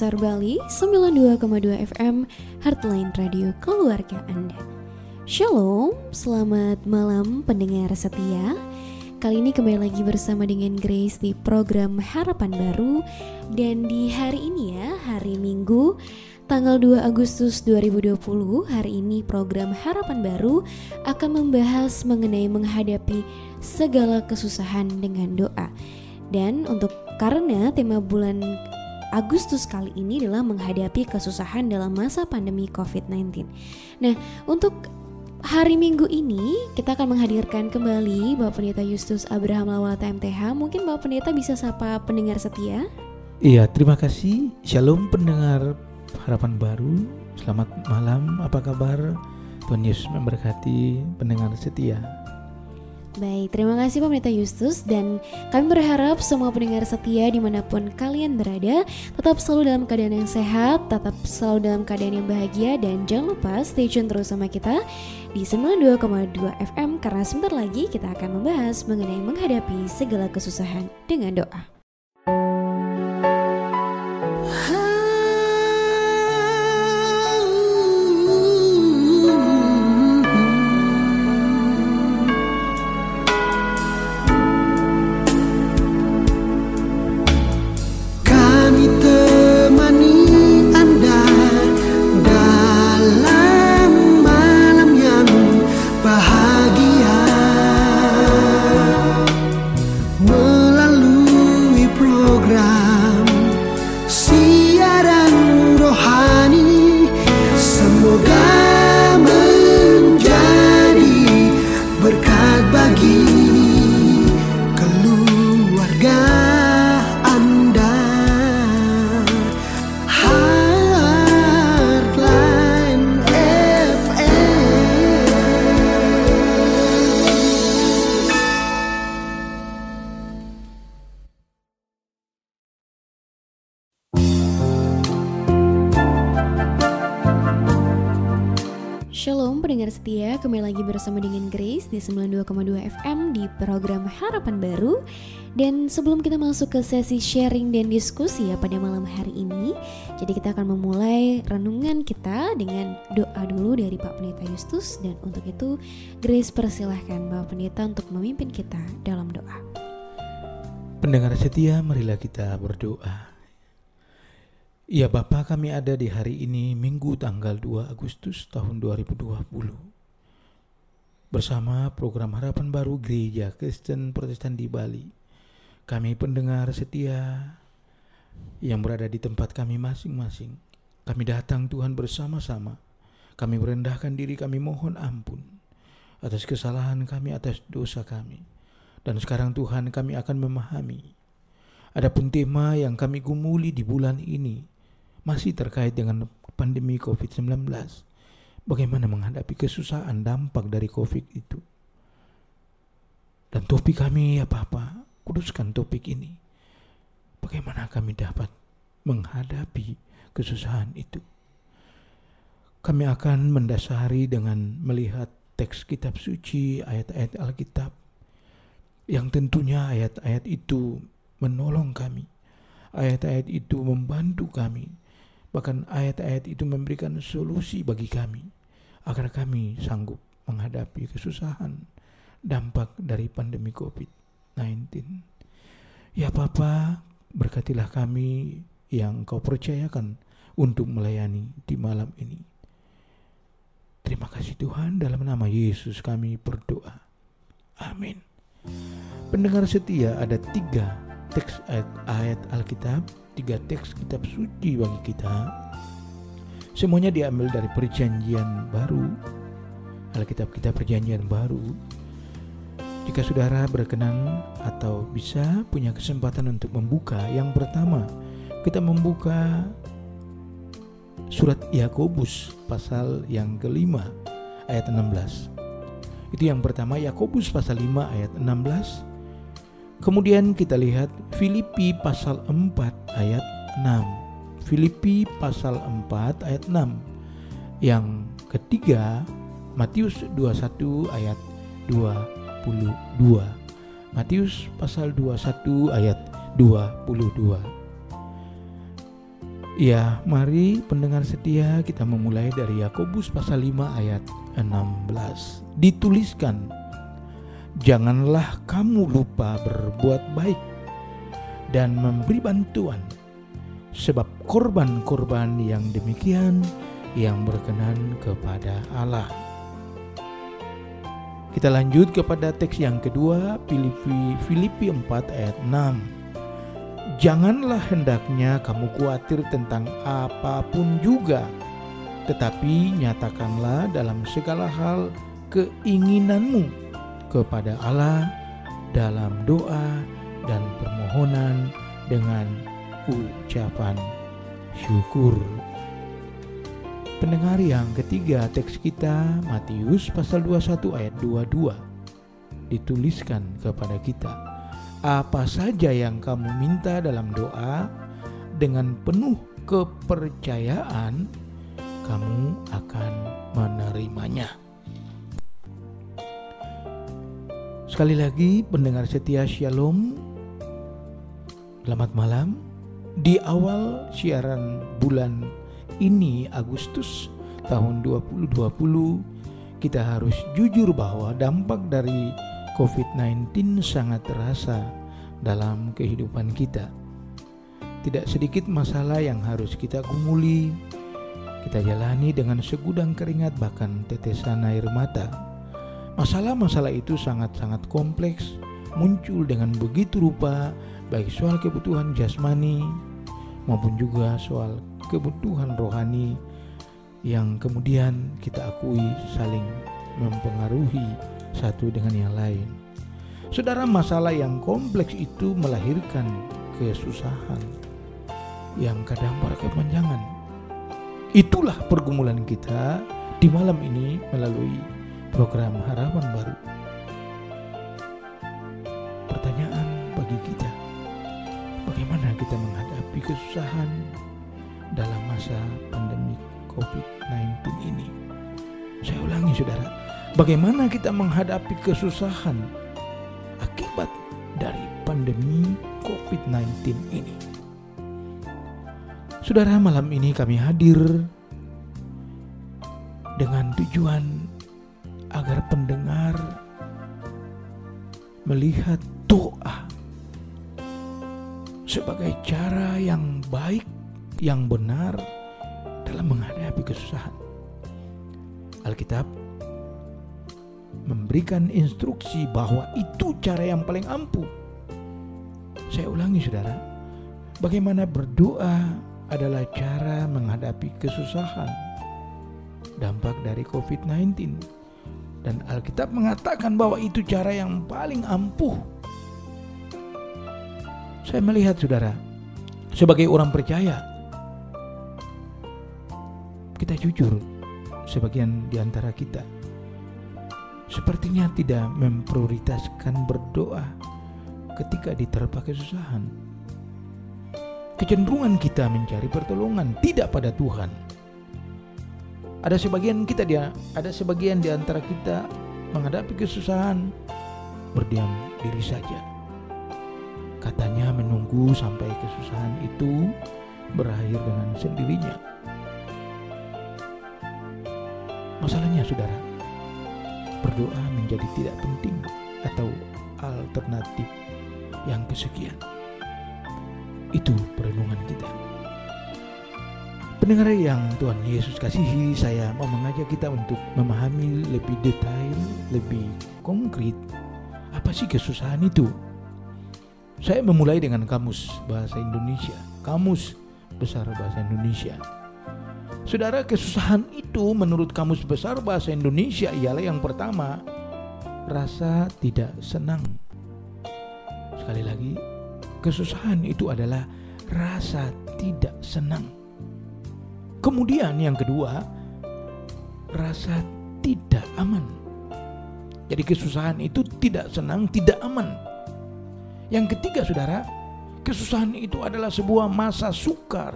Denpasar, Bali, 92,2 FM, Heartline Radio Keluarga Anda. Shalom, selamat malam pendengar setia. Kali ini kembali lagi bersama dengan Grace di program Harapan Baru dan di hari ini ya, hari Minggu tanggal 2 Agustus 2020, hari ini program Harapan Baru akan membahas mengenai menghadapi segala kesusahan dengan doa. Dan untuk karena tema bulan Agustus kali ini adalah menghadapi kesusahan dalam masa pandemi COVID-19. Nah, untuk hari Minggu ini kita akan menghadirkan kembali Bapak Pendeta Justus Abraham Lawata MTH. Mungkin Bapak Pendeta bisa sapa pendengar setia? Iya, terima kasih. Shalom pendengar harapan baru. Selamat malam, apa kabar? Tuhan Yesus memberkati pendengar setia. Baik, terima kasih Pemerintah Justus dan kami berharap semua pendengar setia di mana pun kalian berada tetap selalu dalam keadaan yang sehat, tetap selalu dalam keadaan yang bahagia dan jangan lupa stay tune terus sama kita di 92,2 FM karena sebentar lagi kita akan membahas mengenai menghadapi segala kesusahan dengan doa. Di 92,2 FM di program Harapan Baru. Dan sebelum kita masuk ke sesi sharing dan diskusi ya pada malam hari ini, jadi kita akan memulai renungan kita dengan doa dulu dari Pak Pendeta Justus dan untuk itu Grace persilahkan Bapak Pendeta untuk memimpin kita dalam doa. Pendengar setia, marilah kita berdoa. Ya Bapa kami ada di hari ini Minggu tanggal 2 Agustus tahun 2020 Bersama program Harapan Baru Gereja Kristen Protestan di Bali Kami pendengar setia yang berada di tempat kami masing-masing Kami datang Tuhan bersama-sama. Kami merendahkan diri kami mohon ampun Atas kesalahan kami, atas dosa kami. Dan sekarang Tuhan kami akan memahami. Adapun tema yang kami gumuli di bulan ini masih terkait dengan pandemi COVID-19. Bagaimana menghadapi kesusahan dampak dari COVID itu. Dan topik kami Papa, kuduskan topik ini. Bagaimana kami dapat menghadapi kesusahan itu. Kami akan mendasari dengan melihat teks kitab suci, ayat-ayat Alkitab, yang tentunya ayat-ayat itu menolong kami. Ayat-ayat itu membantu kami Bahkan ayat-ayat itu memberikan solusi bagi kami agar kami sanggup menghadapi kesusahan dampak dari pandemi COVID-19. Ya Papa, berkatilah kami yang kau percayakan untuk melayani di malam ini. Terima kasih Tuhan dalam nama Yesus kami berdoa. Amin. Pendengar setia ada tiga teks ayat, ayat Alkitab tiga teks kitab suci bagi kita. Semuanya diambil dari perjanjian baru Alkitab kita perjanjian baru. Jika saudara berkenan atau bisa punya kesempatan untuk membuka. Yang pertama kita membuka surat Yakobus pasal yang kelima ayat 16 itu yang pertama Yakobus pasal 5 ayat 16 Kemudian kita lihat Filipi pasal 4 ayat 6. Filipi pasal 4 ayat 6. Yang ketiga Matius 21 ayat 22. Matius pasal 21 ayat 22. Ya, mari pendengar setia kita memulai dari Yakobus pasal 5 ayat 16. Dituliskan, Janganlah kamu lupa berbuat baik dan memberi bantuan, sebab korban-korban yang demikian yang berkenan kepada Allah. Kita lanjut kepada teks yang kedua, Filipi, Filipi 4 ayat 6. Janganlah hendaknya kamu khawatir tentang apa pun juga, tetapi nyatakanlah dalam segala hal keinginanmu kepada Allah dalam doa dan permohonan dengan ucapan syukur. Pendengar yang ketiga teks kita Matius pasal 21 ayat 22 dituliskan kepada kita apa saja yang kamu minta dalam doa dengan penuh kepercayaan kamu akan menerimanya. Sekali lagi pendengar setia Shalom Selamat malam Di awal siaran bulan ini Agustus tahun 2020 Kita harus jujur bahwa dampak dari COVID-19 sangat terasa dalam kehidupan kita. Tidak sedikit masalah yang harus kita gumuli, kita jalani dengan segudang keringat bahkan tetesan air mata. Masalah-masalah itu sangat-sangat kompleks, muncul dengan begitu rupa baik soal kebutuhan jasmani maupun juga soal kebutuhan rohani yang kemudian kita akui saling mempengaruhi satu dengan yang lain. Saudara, masalah yang kompleks itu melahirkan kesusahan yang kadang berkepanjangan. Itulah pergumulan kita di malam ini melalui program Harapan Baru. Pertanyaan bagi kita, bagaimana kita menghadapi kesusahan dalam masa pandemi COVID-19 ini? Saya ulangi saudara, Bagaimana kita menghadapi kesusahan akibat dari pandemi COVID-19 ini? Saudara, malam ini kami hadir dengan tujuan agar pendengar melihat doa sebagai cara yang baik, yang benar dalam menghadapi kesusahan. Alkitab memberikan instruksi bahwa itu cara yang paling ampuh. Saya ulangi saudara, bagaimana berdoa adalah cara menghadapi kesusahan dampak dari COVID-19 dan Alkitab mengatakan bahwa itu cara yang paling ampuh. Saya melihat saudara, sebagai orang percaya, kita jujur sebagian di antara kita sepertinya tidak memprioritaskan berdoa ketika diterpa kesusahan. Kecenderungan kita mencari pertolongan tidak pada Tuhan. Ada sebagian kita dia, ada sebagian di antara kita menghadapi kesusahan berdiam diri saja. Katanya menunggu sampai kesusahan itu berakhir dengan sendirinya. Masalahnya saudara, berdoa menjadi tidak penting atau alternatif yang kesekian. Itu perenungan kita. Pendengar yang Tuhan Yesus kasihi, saya mau mengajak kita untuk memahami lebih detail, lebih konkret apa sih kesusahan itu. Saya memulai dengan kamus bahasa Indonesia, kamus besar bahasa Indonesia Saudara, kesusahan itu menurut Kamus Besar Bahasa Indonesia ialah yang pertama, rasa tidak senang. Sekali lagi, kesusahan itu adalah rasa tidak senang. Kemudian yang kedua, rasa tidak aman. Jadi kesusahan itu tidak senang, tidak aman. Yang ketiga saudara, kesusahan itu adalah sebuah masa sukar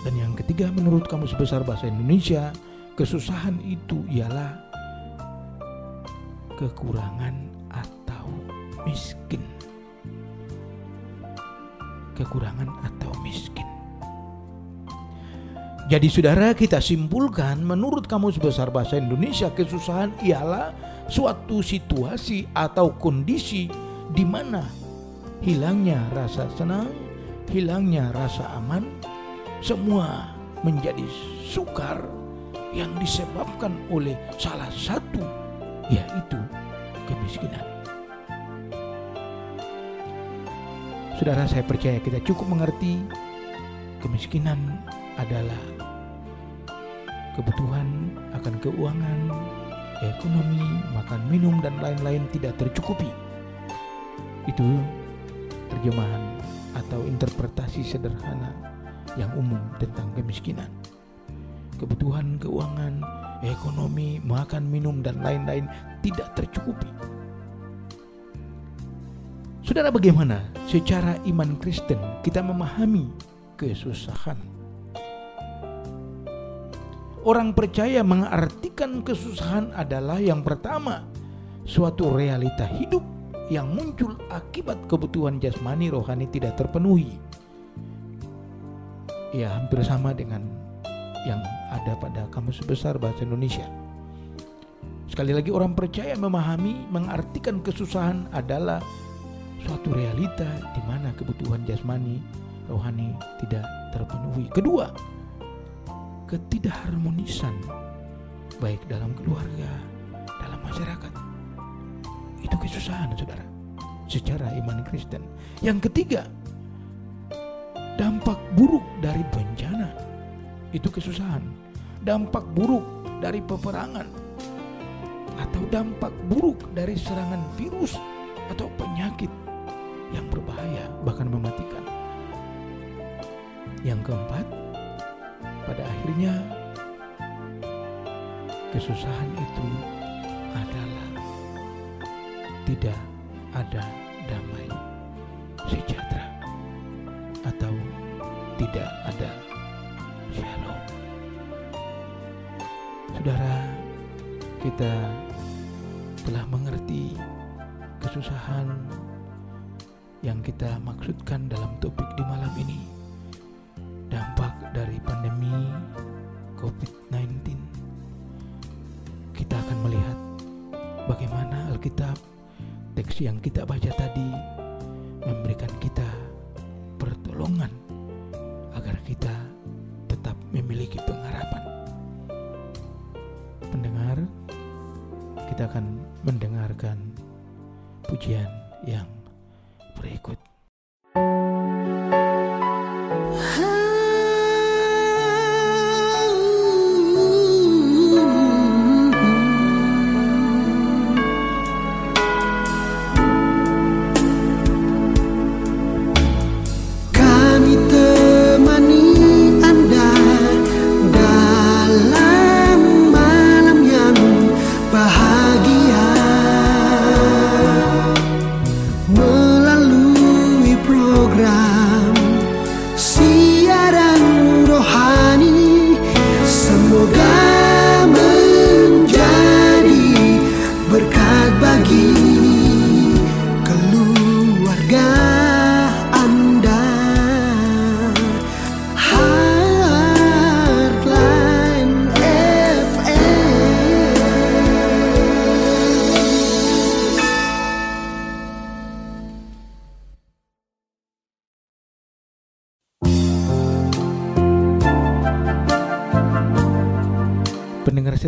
Dan yang ketiga menurut Kamus Besar Bahasa Indonesia, kesusahan itu ialah kekurangan atau miskin. Kekurangan atau miskin. Jadi saudara kita simpulkan menurut Kamus Besar Bahasa Indonesia kesusahan ialah suatu situasi atau kondisi di mana hilangnya rasa senang, hilangnya rasa aman, semua menjadi sukar yang disebabkan oleh salah satu yaitu kemiskinan. Saudara saya percaya kita cukup mengerti kemiskinan adalah kebutuhan akan keuangan, ekonomi, makan minum dan lain-lain tidak tercukupi. Itu terjemahan atau interpretasi sederhana yang umum tentang kemiskinan. Kebutuhan keuangan, ekonomi, makan minum dan lain-lain tidak tercukupi. Saudara bagaimana secara iman Kristen kita memahami kesusahan? Orang percaya mengartikan kesusahan adalah yang pertama suatu realita hidup yang muncul akibat kebutuhan jasmani rohani tidak terpenuhi. Ya, hampir sama dengan yang ada pada kamus besar bahasa Indonesia. Sekali lagi orang percaya memahami, mengartikan kesusahan adalah suatu realita di mana kebutuhan jasmani rohani tidak terpenuhi. Kedua, ketidakharmonisan baik dalam keluarga, dalam masyarakat. Itu kesusahan, Saudara. Secara iman Kristen. Yang ketiga, dampak buruk dari bencana. Itu kesusahan. Dampak buruk dari peperangan atau dampak buruk dari serangan virus atau penyakit yang berbahaya bahkan mematikan. Yang keempat, pada akhirnya kesusahan itu adalah tidak ada damai sejahtera atau tidak ada shalom. Saudara, kita telah mengerti kesusahan yang kita maksudkan dalam topik di malam ini. Dampak dari pandemi COVID-19. Kita akan melihat bagaimana Alkitab teks yang kita baca tadi memberikan kita pertolongan agar kita tetap memiliki pengharapan. Pendengar, kita akan mendengarkan pujian yang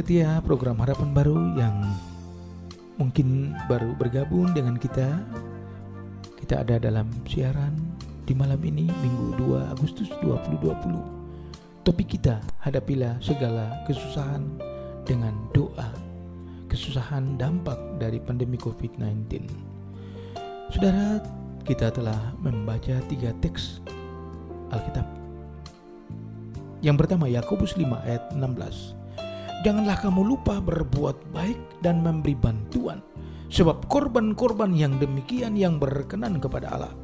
setia program Harapan Baru yang mungkin baru bergabung dengan kita. Kita ada dalam siaran di malam ini Minggu 2 Agustus 2020. Topik kita hadapilah segala kesusahan dengan doa. Kesusahan dampak dari pandemi COVID-19. Saudara, kita telah membaca tiga teks Alkitab. Yang pertama Yakobus 5 ayat 16. Janganlah kamu lupa berbuat baik dan memberi bantuan, sebab korban-korban yang demikian yang berkenan kepada Allah.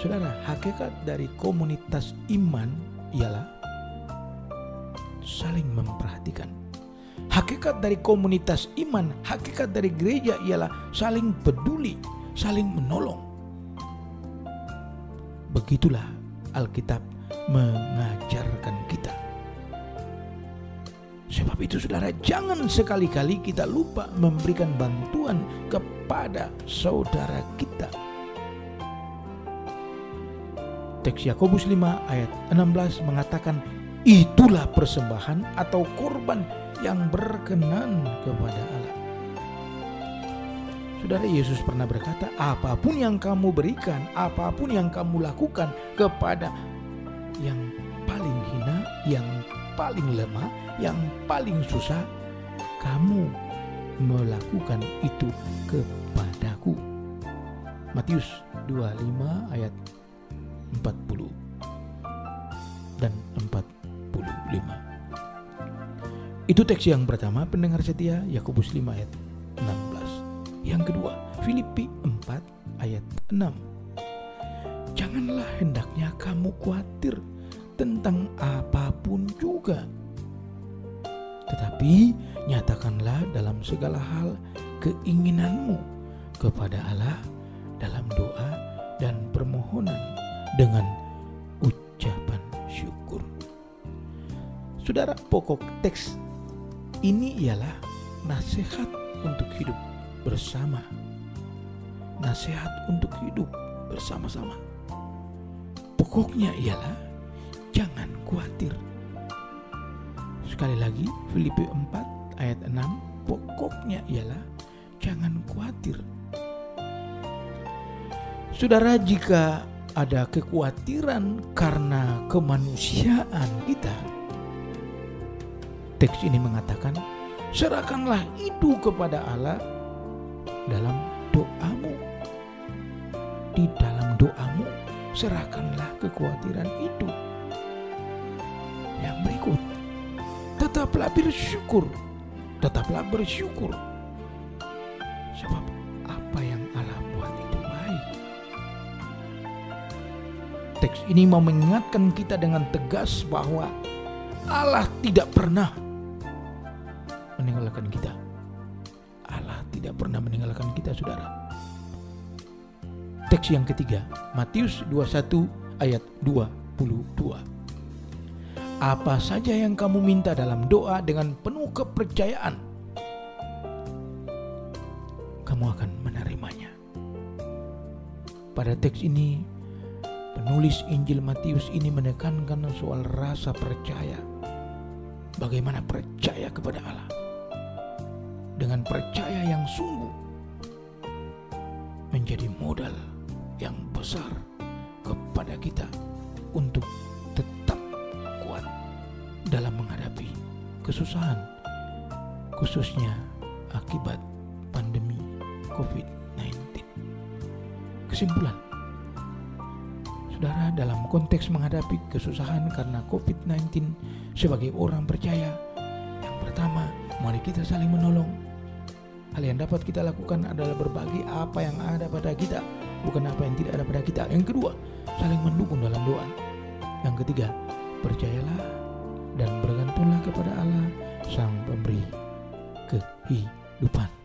Saudara, hakikat dari komunitas iman ialah saling memperhatikan. Hakikat dari komunitas iman, hakikat dari gereja ialah saling peduli, saling menolong. Begitulah Alkitab mengajarkan kita. Sebab itu saudara jangan sekali-kali kita lupa memberikan bantuan kepada saudara kita. Teks Yakobus 5 ayat 16 mengatakan itulah persembahan atau korban yang berkenan kepada Allah. Saudara Yesus pernah berkata, apa pun yang kamu berikan, apa pun yang kamu lakukan kepada yang paling hina, yang paling lemah, yang paling susah, kamu melakukan itu kepadaku. Matius 25 ayat 40 dan 45. Itu teks yang pertama pendengar setia Yakobus 5 ayat 16. Yang kedua Filipi 4 ayat 6. Janganlah hendaknya kamu khawatir tentang apa pun juga. Tetapi nyatakanlah dalam segala hal keinginanmu kepada Allah dalam doa dan permohonan dengan ucapan syukur. Saudara, pokok teks ini ialah nasihat untuk hidup bersama. Nasihat untuk hidup bersama-sama. Pokoknya ialah jangan khawatir. Sekali lagi Filipi 4 ayat 6 pokoknya ialah jangan khawatir. Saudara jika ada kekhawatiran karena kemanusiaan kita teks ini mengatakan serahkanlah itu kepada Allah dalam doamu. Di dalam doamu serahkanlah kekhawatiran itu. Yang berikut, tetaplah bersyukur, tetaplah bersyukur. Sebab apa yang Allah buat itu baik. Teks ini mau mengingatkan kita dengan tegas bahwa Allah tidak pernah meninggalkan kita. Allah tidak pernah meninggalkan kita, saudara. Teks yang ketiga, Matius 21 ayat 22. Apa saja yang kamu minta dalam doa dengan penuh kepercayaan, kamu akan menerimanya. Pada teks ini, penulis Injil Matius ini menekankan soal rasa percaya. Bagaimana percaya kepada Allah? Dengan percaya yang sungguh menjadi modal yang besar kepada kita untuk dalam menghadapi kesusahan khususnya akibat pandemi COVID-19. Kesimpulan Saudara dalam konteks menghadapi kesusahan karena COVID-19 sebagai orang percaya yang pertama mari kita saling menolong Hal yang dapat kita lakukan adalah berbagi apa yang ada pada kita, bukan apa yang tidak ada pada kita. Yang kedua, saling mendukung dalam doa. Yang ketiga, percayalah dan bergantunglah kepada Allah, Sang Pemberi kehidupan.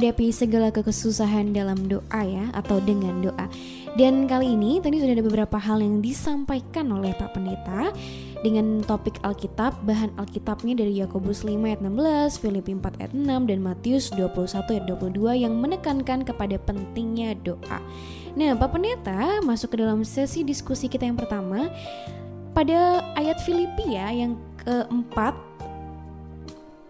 Menghadapi segala kesusahan dalam doa ya atau dengan doa. Dan kali ini tadi sudah ada beberapa hal yang disampaikan oleh Pak Pendeta dengan topik Alkitab, bahan Alkitabnya dari Yakobus 5 ayat 16, Filipi 4 ayat 6 dan Matius 21 ayat 22 yang menekankan kepada pentingnya doa. Nah, Pak Pendeta masuk ke dalam sesi diskusi kita yang pertama pada ayat Filipi ya yang keempat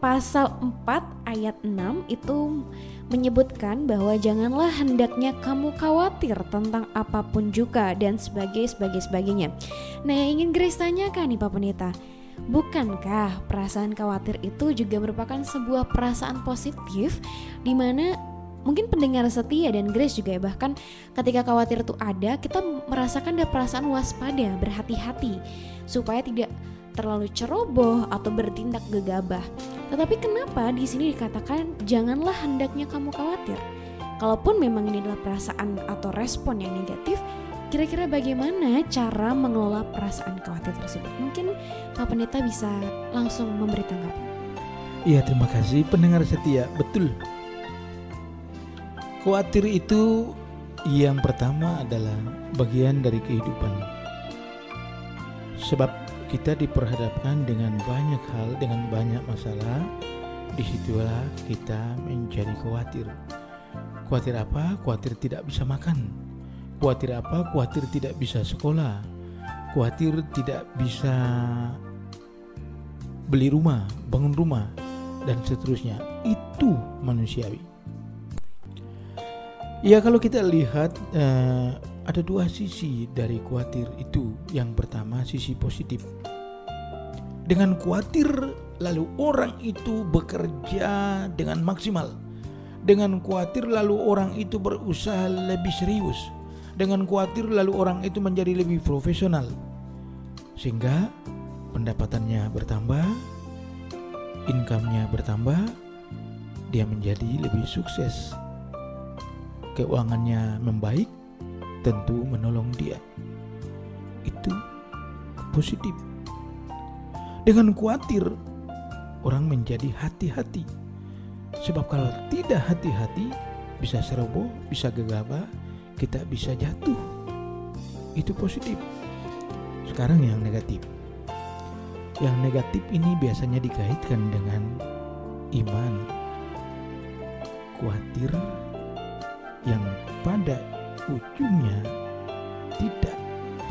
pasal 4 ayat 6 itu menyebutkan bahwa janganlah hendaknya kamu khawatir tentang apa pun juga dan sebagai sebagai sebagainya. Nah, yang ingin Grace tanyakan nih Pak Pendeta, bukankah perasaan khawatir itu juga merupakan sebuah perasaan positif di mana mungkin pendengar setia dan Grace juga ya bahkan ketika khawatir itu ada kita merasakan ada perasaan waspada berhati-hati supaya tidak terlalu ceroboh atau bertindak gegabah. Tetapi kenapa di sini dikatakan janganlah hendaknya kamu khawatir? Kalaupun memang ini adalah perasaan atau respon yang negatif, kira-kira bagaimana cara mengelola perasaan khawatir tersebut? Mungkin Pak Pendeta bisa langsung memberi tanggapan. Iya, terima kasih pendengar setia. Betul. Khawatir itu yang pertama adalah bagian dari kehidupan. Sebab kita diperhadapkan dengan banyak hal, dengan banyak masalah, di situlah kita menjadi khawatir. Khawatir apa? Khawatir tidak bisa makan. Khawatir apa? Khawatir tidak bisa sekolah. Khawatir tidak bisa beli rumah, bangun rumah, dan seterusnya. Itu manusiawi. Ya kalau kita lihat eh, ada dua sisi dari khawatir itu. Yang pertama sisi positif. Dengan khawatir lalu orang itu bekerja dengan maksimal. Dengan khawatir lalu orang itu berusaha lebih serius. Dengan khawatir lalu orang itu menjadi lebih profesional. Sehingga pendapatannya bertambah, income-nya bertambah, dia menjadi lebih sukses. Keuangannya membaik, tentu menolong dia. Itu positif. Dengan khawatir, orang menjadi hati-hati. Sebab kalau tidak hati-hati, bisa seroboh, bisa gegabah, kita bisa jatuh. Itu positif. Sekarang yang negatif. Yang negatif ini biasanya dikaitkan dengan iman. Khawatir yang pada ujungnya tidak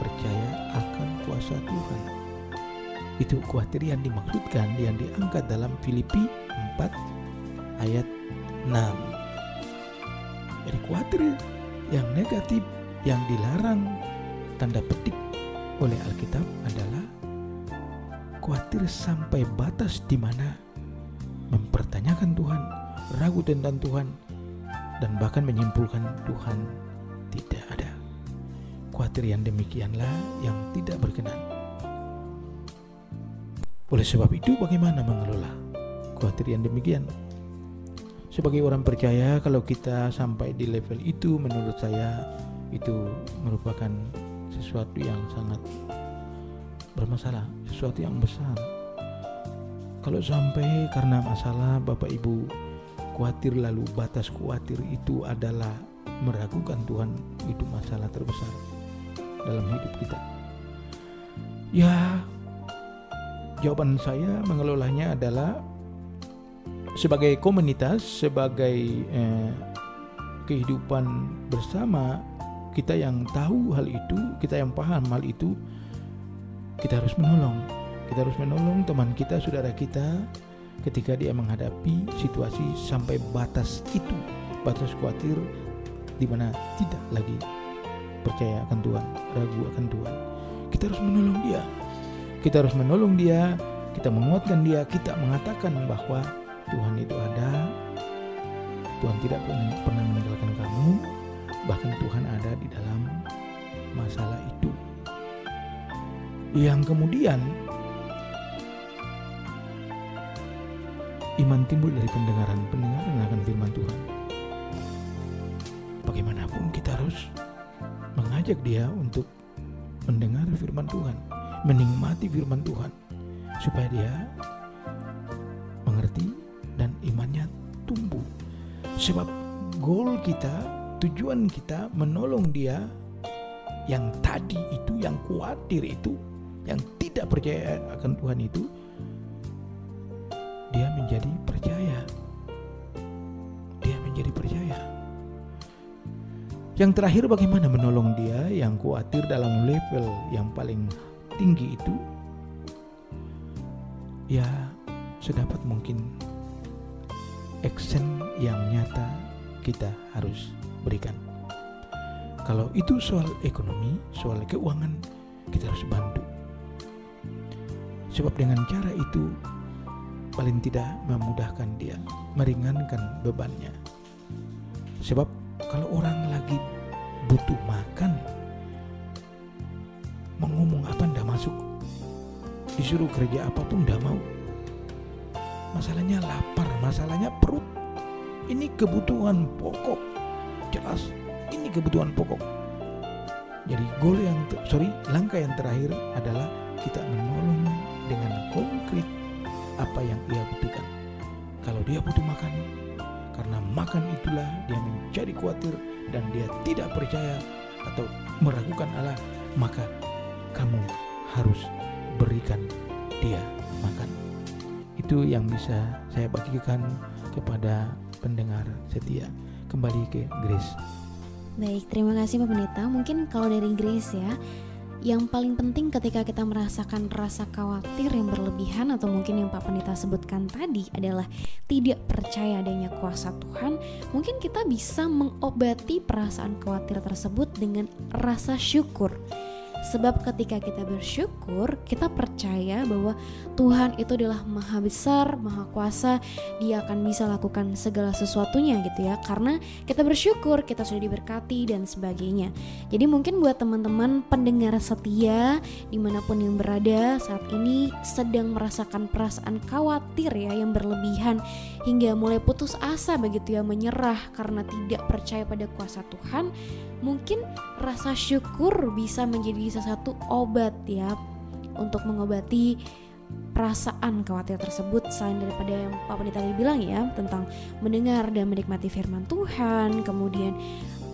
percaya akan kuasa Tuhan. Itu khawatir yang dimaksudkan yang diangkat dalam Filipi 4 ayat 6. Jadi khawatir yang negatif yang dilarang tanda petik oleh Alkitab adalah khawatir sampai batas di mana mempertanyakan Tuhan, ragu tentang Tuhan, dan bahkan menyimpulkan Tuhan tidak ada. Khawatir yang demikianlah yang tidak berkenan. Oleh sebab itu bagaimana mengelola khawatir yang demikian? Sebagai orang percaya kalau kita sampai di level itu menurut saya itu merupakan sesuatu yang sangat bermasalah, sesuatu yang besar. Kalau sampai karena masalah Bapak Ibu khawatir lalu batas khawatir itu adalah meragukan Tuhan itu masalah terbesar dalam hidup kita. Ya, jawaban saya mengelolanya adalah sebagai komunitas, sebagai eh, kehidupan bersama kita yang tahu hal itu, kita yang paham hal itu, kita harus menolong. Kita harus menolong teman kita, saudara kita ketika dia menghadapi situasi sampai batas itu, batas khawatir di mana tidak lagi percaya akan Tuhan, ragu akan Tuhan. Kita harus menolong dia. Kita harus menolong dia, kita menguatkan dia, kita mengatakan bahwa Tuhan itu ada. Tuhan tidak pernah meninggalkan kamu, bahkan Tuhan ada di dalam masalah itu. Yang kemudian iman timbul dari pendengaran, pendengaran akan firman Tuhan bagaimanapun kita harus mengajak dia untuk mendengar firman Tuhan, menikmati firman Tuhan, supaya dia mengerti dan imannya tumbuh. Sebab goal kita, tujuan kita menolong dia yang tadi itu, yang khawatir itu, yang tidak percaya akan Tuhan itu, dia menjadi percaya. Dia menjadi percaya. Yang terakhir bagaimana menolong dia yang khawatir dalam level yang paling tinggi itu? Ya, sedapat mungkin action yang nyata kita harus berikan. Kalau itu soal ekonomi, soal keuangan, kita harus bantu. Sebab dengan cara itu paling tidak memudahkan dia, meringankan bebannya. Sebab kalau orang lagi butuh makan, mau ngomong apa disuruh kerja apa pun ndak mau. Masalahnya lapar, masalahnya perut. Ini kebutuhan pokok, jelas. Ini kebutuhan pokok. Jadi goal yang sorry langkah yang terakhir adalah kita menolong dengan konkret apa yang ia butuhkan. Kalau dia butuh makan, karena makan itulah dia menjadi khawatir dan dia tidak percaya atau meragukan Allah, maka kamu harus berikan dia makan. Itu yang bisa saya bagikan kepada pendengar setia. Kembali ke Grace. Baik, terima kasih Pak Pendeta. Mungkin kalau dari Grace ya, yang paling penting ketika kita merasakan rasa khawatir yang berlebihan atau mungkin yang Pak Pendeta sebutkan tadi adalah tidak percaya adanya kuasa Tuhan, mungkin kita bisa mengobati perasaan khawatir tersebut dengan rasa syukur. Sebab ketika kita bersyukur, kita percaya bahwa Tuhan itu adalah maha besar, maha kuasa, dia akan bisa lakukan segala sesuatunya gitu ya. Karena kita bersyukur, kita sudah diberkati dan sebagainya. Jadi mungkin buat teman-teman pendengar setia di mana pun yang berada saat ini sedang merasakan perasaan khawatir ya yang berlebihan hingga mulai putus asa begitu ya menyerah karena tidak percaya pada kuasa Tuhan mungkin rasa syukur bisa menjadi salah satu obat ya untuk mengobati perasaan khawatir tersebut. Selain daripada yang Pak Pendeta tadi bilang ya tentang mendengar dan menikmati firman Tuhan kemudian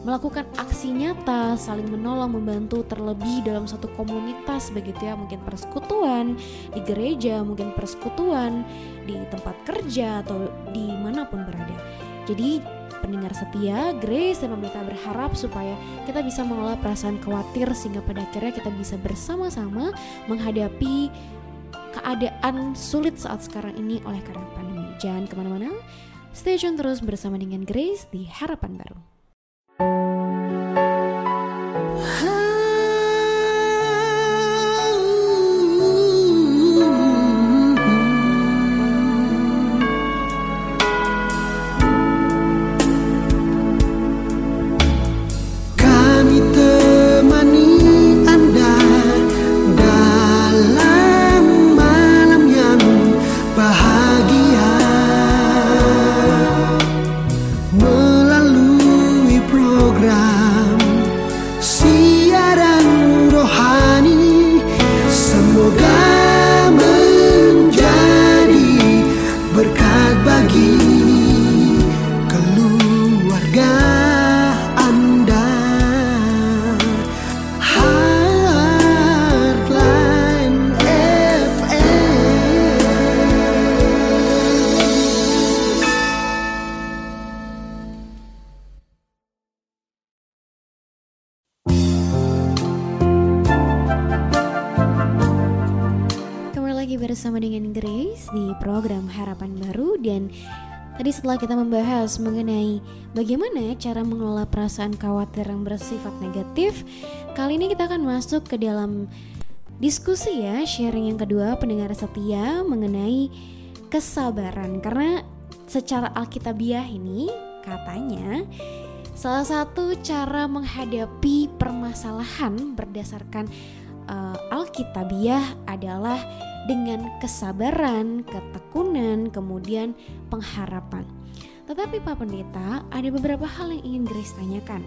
melakukan aksi nyata saling menolong membantu terlebih dalam satu komunitas begitu ya. Mungkin persekutuan di gereja mungkin persekutuan di tempat kerja atau di mana pun berada. Jadi pendengar setia, Grace dan pemerintah berharap supaya kita bisa mengelola perasaan khawatir sehingga pada akhirnya kita bisa bersama-sama menghadapi keadaan sulit saat sekarang ini oleh karena pandemi. Jangan ke mana-mana, stay tune terus bersama dengan Grace di Harapan Baru. Bersama dengan Grace di program Harapan Baru. Dan tadi setelah kita membahas mengenai bagaimana cara mengelola perasaan khawatir yang bersifat negatif, kali ini kita akan masuk ke dalam diskusi ya, sharing yang kedua pendengar setia mengenai kesabaran. Karena secara alkitabiah ini katanya salah satu cara menghadapi permasalahan berdasarkan uh, Alkitabiah adalah dengan kesabaran, ketekunan, kemudian pengharapan. Tetapi Pak Pendeta, ada beberapa hal yang ingin Grace tanyakan.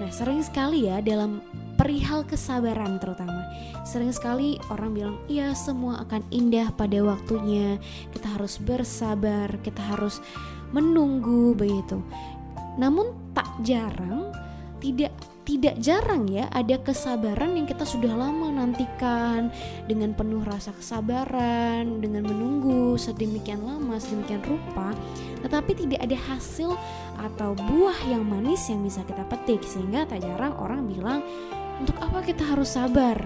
Nah, sering sekali ya dalam perihal kesabaran terutama. Sering sekali orang bilang, "Iya, semua akan indah pada waktunya. Kita harus bersabar, kita harus menunggu begitu." Namun tak jarang tidak tidak jarang ya ada kesabaran yang kita sudah lama nantikan. Dengan penuh rasa kesabaran dengan menunggu sedemikian lama sedemikian rupa tetapi tidak ada hasil atau buah yang manis yang bisa kita petik. Sehingga tak jarang orang bilang untuk apa kita harus sabar?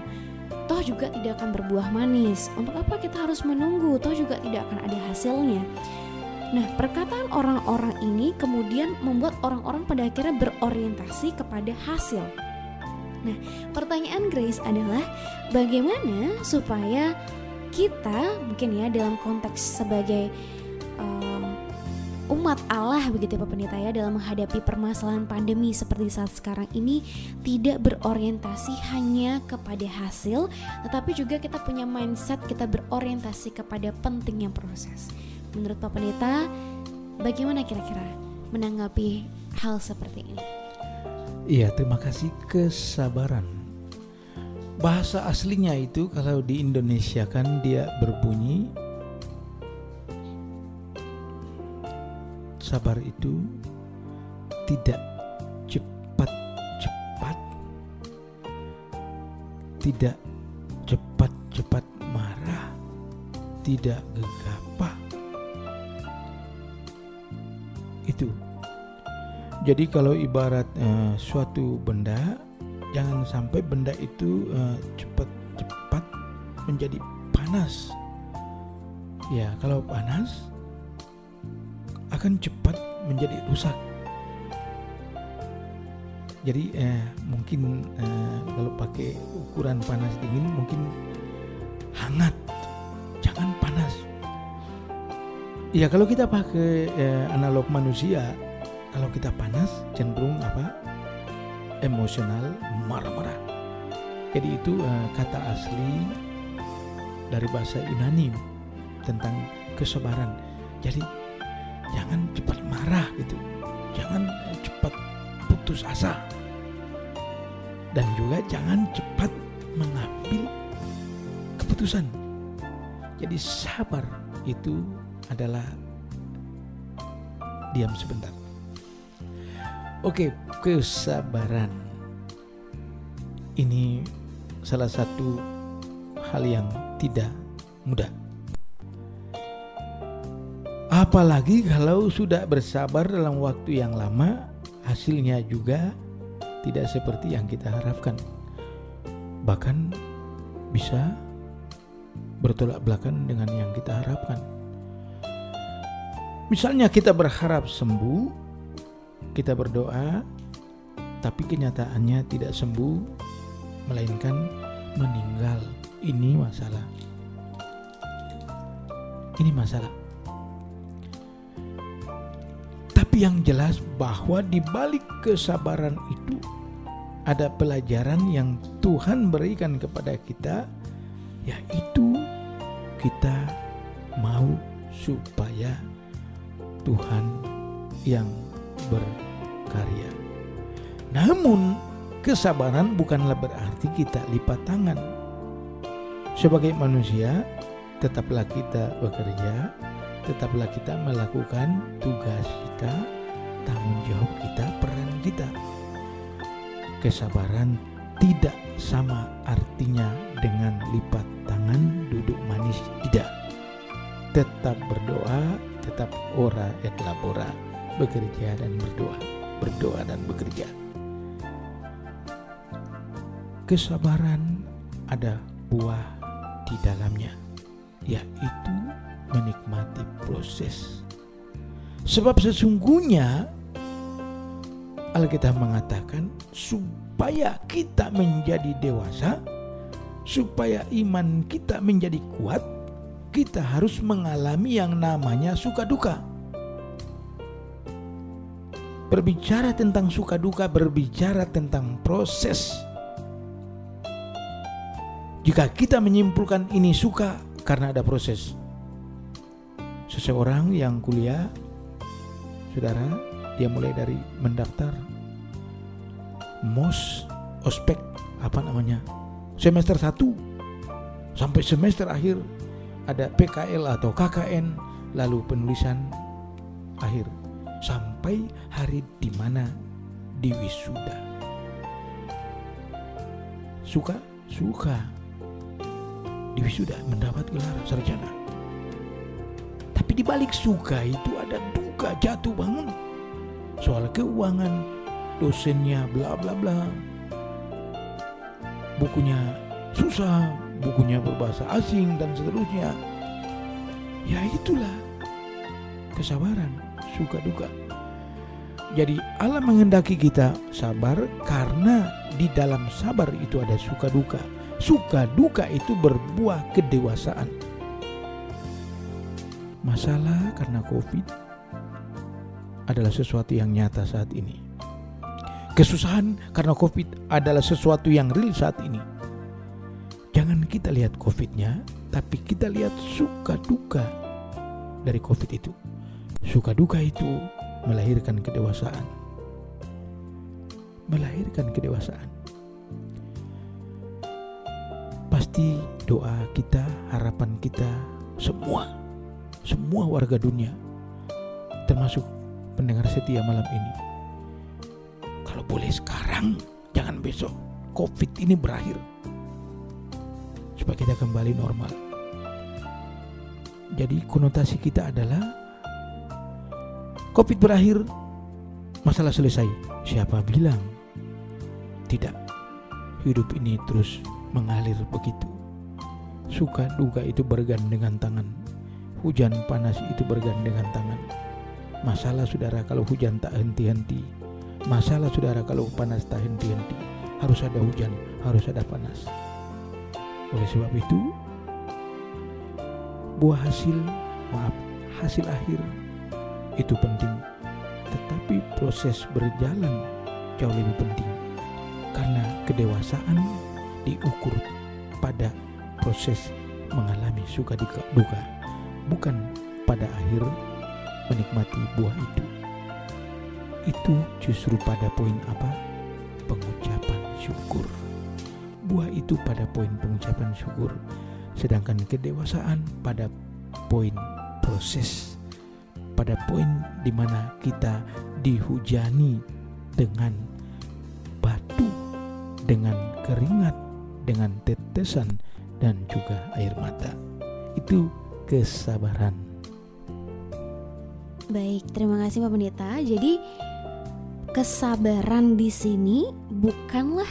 Toh juga tidak akan berbuah manis. Untuk apa kita harus menunggu? Toh juga tidak akan ada hasilnya Nah, perkataan orang-orang ini kemudian membuat orang-orang pada akhirnya berorientasi kepada hasil. Nah, pertanyaan Grace adalah bagaimana supaya kita mungkin ya dalam konteks sebagai um, umat Allah begitu ya Pak Pendeta ya dalam menghadapi permasalahan pandemi seperti saat sekarang ini tidak berorientasi hanya kepada hasil tetapi juga kita punya mindset kita berorientasi kepada pentingnya proses. Menurut Pak Pendeta, bagaimana kira-kira menanggapi hal seperti ini? Iya, terima kasih kesabaran. Bahasa aslinya itu kalau di Indonesia kan dia berbunyi sabar itu tidak cepat-cepat tidak cepat-cepat marah tidak itu. Jadi kalau ibarat uh, suatu benda jangan sampai benda itu uh, cepat-cepat menjadi panas. Ya kalau panas akan cepat menjadi rusak. Jadi eh, mungkin eh, kalau pakai ukuran panas dingin mungkin hangat, Ya kalau kita pakai eh, analog manusia, kalau kita panas cenderung apa? Emosional, marah-marah. Jadi itu eh, kata asli dari bahasa Yunani tentang kesabaran. Jadi jangan cepat marah gitu jangan eh, cepat putus asa dan juga jangan cepat mengambil keputusan jadi sabar itu adalah diam sebentar oke kesabaran ini salah satu hal yang tidak mudah Apalagi kalau sudah bersabar dalam waktu yang lama, hasilnya juga tidak seperti yang kita harapkan. Bahkan bisa bertolak belakang dengan yang kita harapkan. Misalnya kita berharap sembuh, kita berdoa, tapi kenyataannya tidak sembuh, melainkan meninggal. Ini masalah. Ini masalah. Tapi yang jelas bahwa di balik kesabaran itu ada pelajaran yang Tuhan berikan kepada kita yaitu kita mau supaya Tuhan yang berkarya. Namun kesabaran bukanlah berarti kita lipat tangan. Sebagai manusia tetaplah kita bekerja, tetaplah kita melakukan tugas kita, tanggung jawab kita, peran kita. Kesabaran tidak sama artinya dengan lipat tangan, duduk manis, tidak. Tetap berdoa, tetap ora et labora, bekerja dan berdoa, berdoa dan bekerja. Kesabaran ada buah di dalamnya, yaitu menikmati proses. Sebab sesungguhnya Alkitab mengatakan supaya kita menjadi dewasa, supaya iman kita menjadi kuat, kita harus mengalami yang namanya suka duka. Berbicara tentang suka duka, berbicara tentang proses. Jika kita menyimpulkan ini suka karena ada proses, seseorang yang kuliah, saudara, dia mulai dari mendaftar MOS, ospek, apa namanya, semester 1 sampai semester akhir ada PKL atau KKN, lalu penulisan akhir sampai hari di mana diwisuda. Suka? Suka. Di wisuda mendapat gelar sarjana. Tapi di balik suka itu ada duka jatuh bangun. Soal keuangan, dosennya bla bla bla. Bukunya susah, bukunya berbahasa asing dan seterusnya. Ya itulah kesabaran, suka duka. Jadi Allah menghendaki kita sabar karena di dalam sabar itu ada suka duka. Suka duka itu berbuah kedewasaan. Masalah karena Covid adalah sesuatu yang nyata saat ini. Kesusahan karena Covid adalah sesuatu yang real saat ini. Kita lihat Covid-nya, tapi kita lihat suka duka dari Covid itu. Suka duka itu melahirkan kedewasaan. Melahirkan kedewasaan. Pasti doa kita, harapan kita, semua, semua warga dunia, termasuk pendengar setia malam ini. Kalau boleh sekarang, jangan besok. Covid ini berakhir. Supaya kita kembali normal. Jadi konotasi kita adalah Covid berakhir, masalah selesai. Siapa bilang? Tidak. Hidup ini terus mengalir begitu. Suka duka itu bergandengan tangan. Hujan panas itu bergandengan tangan. Masalah saudara kalau hujan tak henti-henti. Masalah saudara kalau panas tak henti-henti. Harus ada hujan, harus ada panas. Oleh sebab itu, buah hasil, maaf, hasil akhir itu penting. Tetapi proses berjalan jauh lebih penting. Karena kedewasaan diukur pada proses mengalami suka duka, bukan pada akhir menikmati buah itu. Itu justru pada poin apa? Pengucapan syukur. Buah itu pada poin pengucapan syukur, sedangkan kedewasaan pada poin proses, pada poin di mana kita dihujani dengan batu, dengan keringat, dengan tetesan, dan juga air mata. Itu kesabaran. Baik, terima kasih Pak Pendeta. Jadi kesabaran di sini bukanlah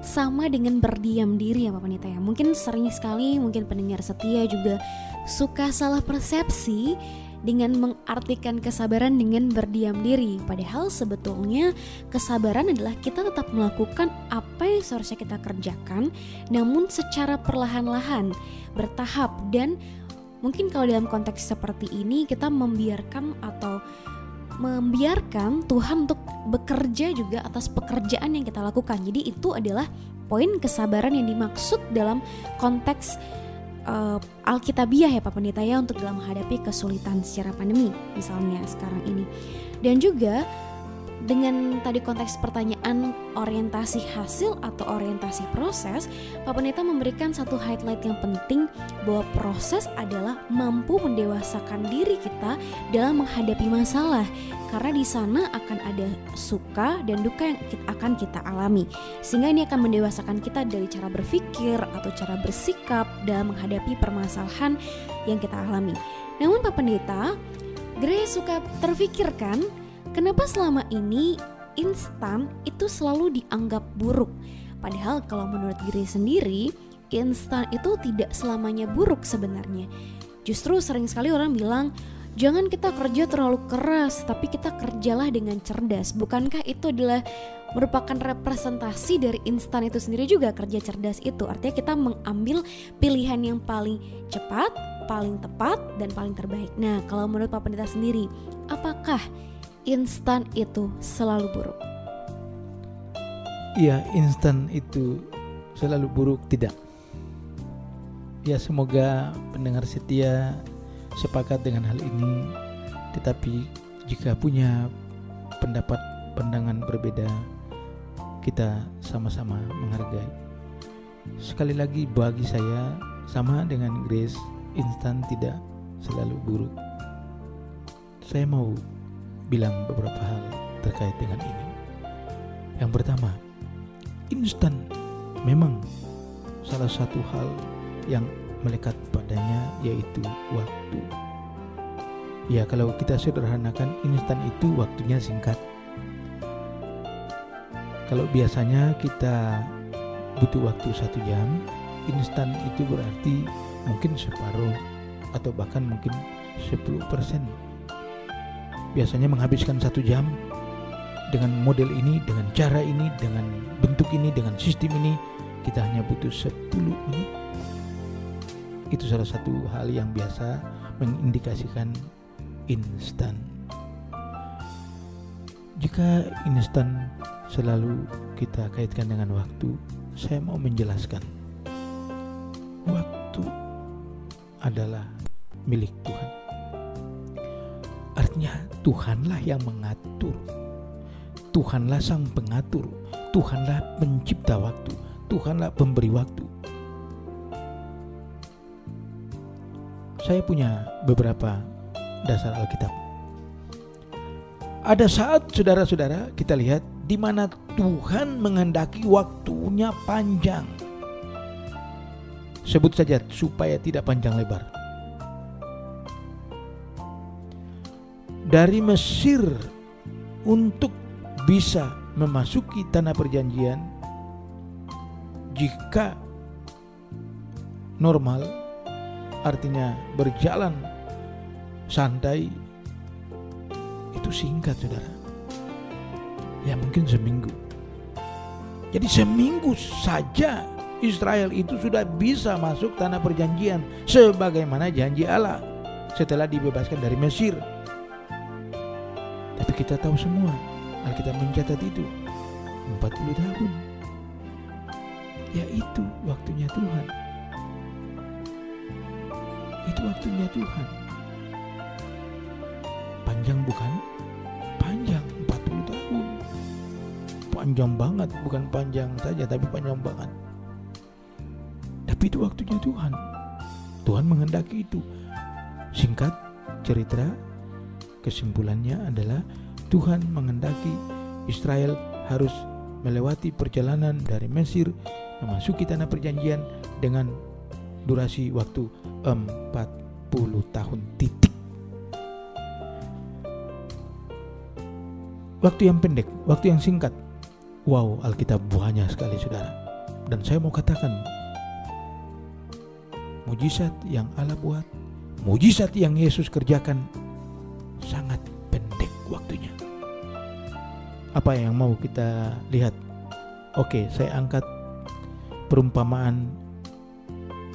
sama dengan berdiam diri ya Pak Pendeta ya. Mungkin sering sekali mungkin pendengar setia juga suka salah persepsi dengan mengartikan kesabaran dengan berdiam diri. Padahal sebetulnya kesabaran adalah kita tetap melakukan apa yang seharusnya kita kerjakan namun secara perlahan-lahan, bertahap dan Mungkin kalau dalam konteks seperti ini kita membiarkan atau membiarkan Tuhan untuk bekerja juga atas pekerjaan yang kita lakukan. Jadi itu adalah poin kesabaran yang dimaksud dalam konteks uh, Alkitabiah ya Pak Pendeta ya untuk dalam menghadapi kesulitan secara pandemi misalnya sekarang ini. Dan juga dengan tadi konteks pertanyaan orientasi hasil atau orientasi proses, Pak Pendeta memberikan satu highlight yang penting bahwa proses adalah mampu mendewasakan diri kita dalam menghadapi masalah karena di sana akan ada suka dan duka yang akan kita alami. Sehingga ini akan mendewasakan kita dari cara berpikir atau cara bersikap dalam menghadapi permasalahan yang kita alami. Namun Pak Pendeta, Grace suka terfikirkan Kenapa selama ini instan itu selalu dianggap buruk? Padahal kalau menurut diri sendiri, instan itu tidak selamanya buruk sebenarnya. Justru sering sekali orang bilang, jangan kita kerja terlalu keras, tapi kita kerjalah dengan cerdas. Bukankah itu adalah merupakan representasi dari instan itu sendiri juga kerja cerdas itu? Artinya kita mengambil pilihan yang paling cepat, paling tepat, dan paling terbaik. Nah, kalau menurut Pak Pendeta sendiri, apakah instan itu selalu buruk? Iya, instan itu selalu buruk tidak. Ya, semoga pendengar setia sepakat dengan hal ini. Tetapi jika punya pendapat pandangan berbeda, kita sama-sama menghargai. Sekali lagi bagi saya sama dengan Grace, instan tidak selalu buruk. Saya mau bilang beberapa hal terkait dengan ini. Yang pertama, instan memang salah satu hal yang melekat padanya yaitu waktu. Ya kalau kita sederhanakan instan itu waktunya singkat. Kalau biasanya kita butuh waktu satu jam, instan itu berarti mungkin separuh atau bahkan mungkin 10% biasanya menghabiskan satu jam dengan model ini, dengan cara ini, dengan bentuk ini, dengan sistem ini. Kita hanya butuh 10 menit. Itu salah satu hal yang biasa mengindikasikan instan. Jika instan selalu kita kaitkan dengan waktu saya mau menjelaskan. Waktu adalah milik Tuhan artinya Tuhanlah yang mengatur Tuhanlah sang pengatur Tuhanlah pencipta waktu Tuhanlah pemberi waktu saya punya beberapa dasar Alkitab. Ada saat saudara-saudara kita lihat di mana Tuhan menghendaki waktunya panjang. Sebut saja supaya tidak panjang lebar. Dari Mesir untuk bisa memasuki tanah perjanjian jika normal artinya berjalan santai itu singkat saudara. Ya mungkin seminggu. Jadi seminggu saja Israel itu sudah bisa masuk tanah perjanjian sebagaimana janji Allah setelah dibebaskan dari Mesir kita tahu semua Alkitab mencatat itu 40 tahun ya itu waktunya Tuhan itu waktunya Tuhan. Panjang bukan? Panjang 40 tahun. Panjang banget, bukan panjang saja tapi panjang banget. Tapi itu waktunya Tuhan. Tuhan menghendaki itu. Singkat cerita kesimpulannya adalah Tuhan menghendaki Israel harus melewati perjalanan dari Mesir memasuki tanah perjanjian dengan durasi waktu 40 tahun titik. Waktu yang pendek, waktu yang singkat. Wow, Alkitab banyak sekali saudara. Dan saya mau katakan, mujizat yang Allah buat, mujizat yang Yesus kerjakan, sangat pendek waktunya. Apa yang mau kita lihat? Oke, saya angkat perumpamaan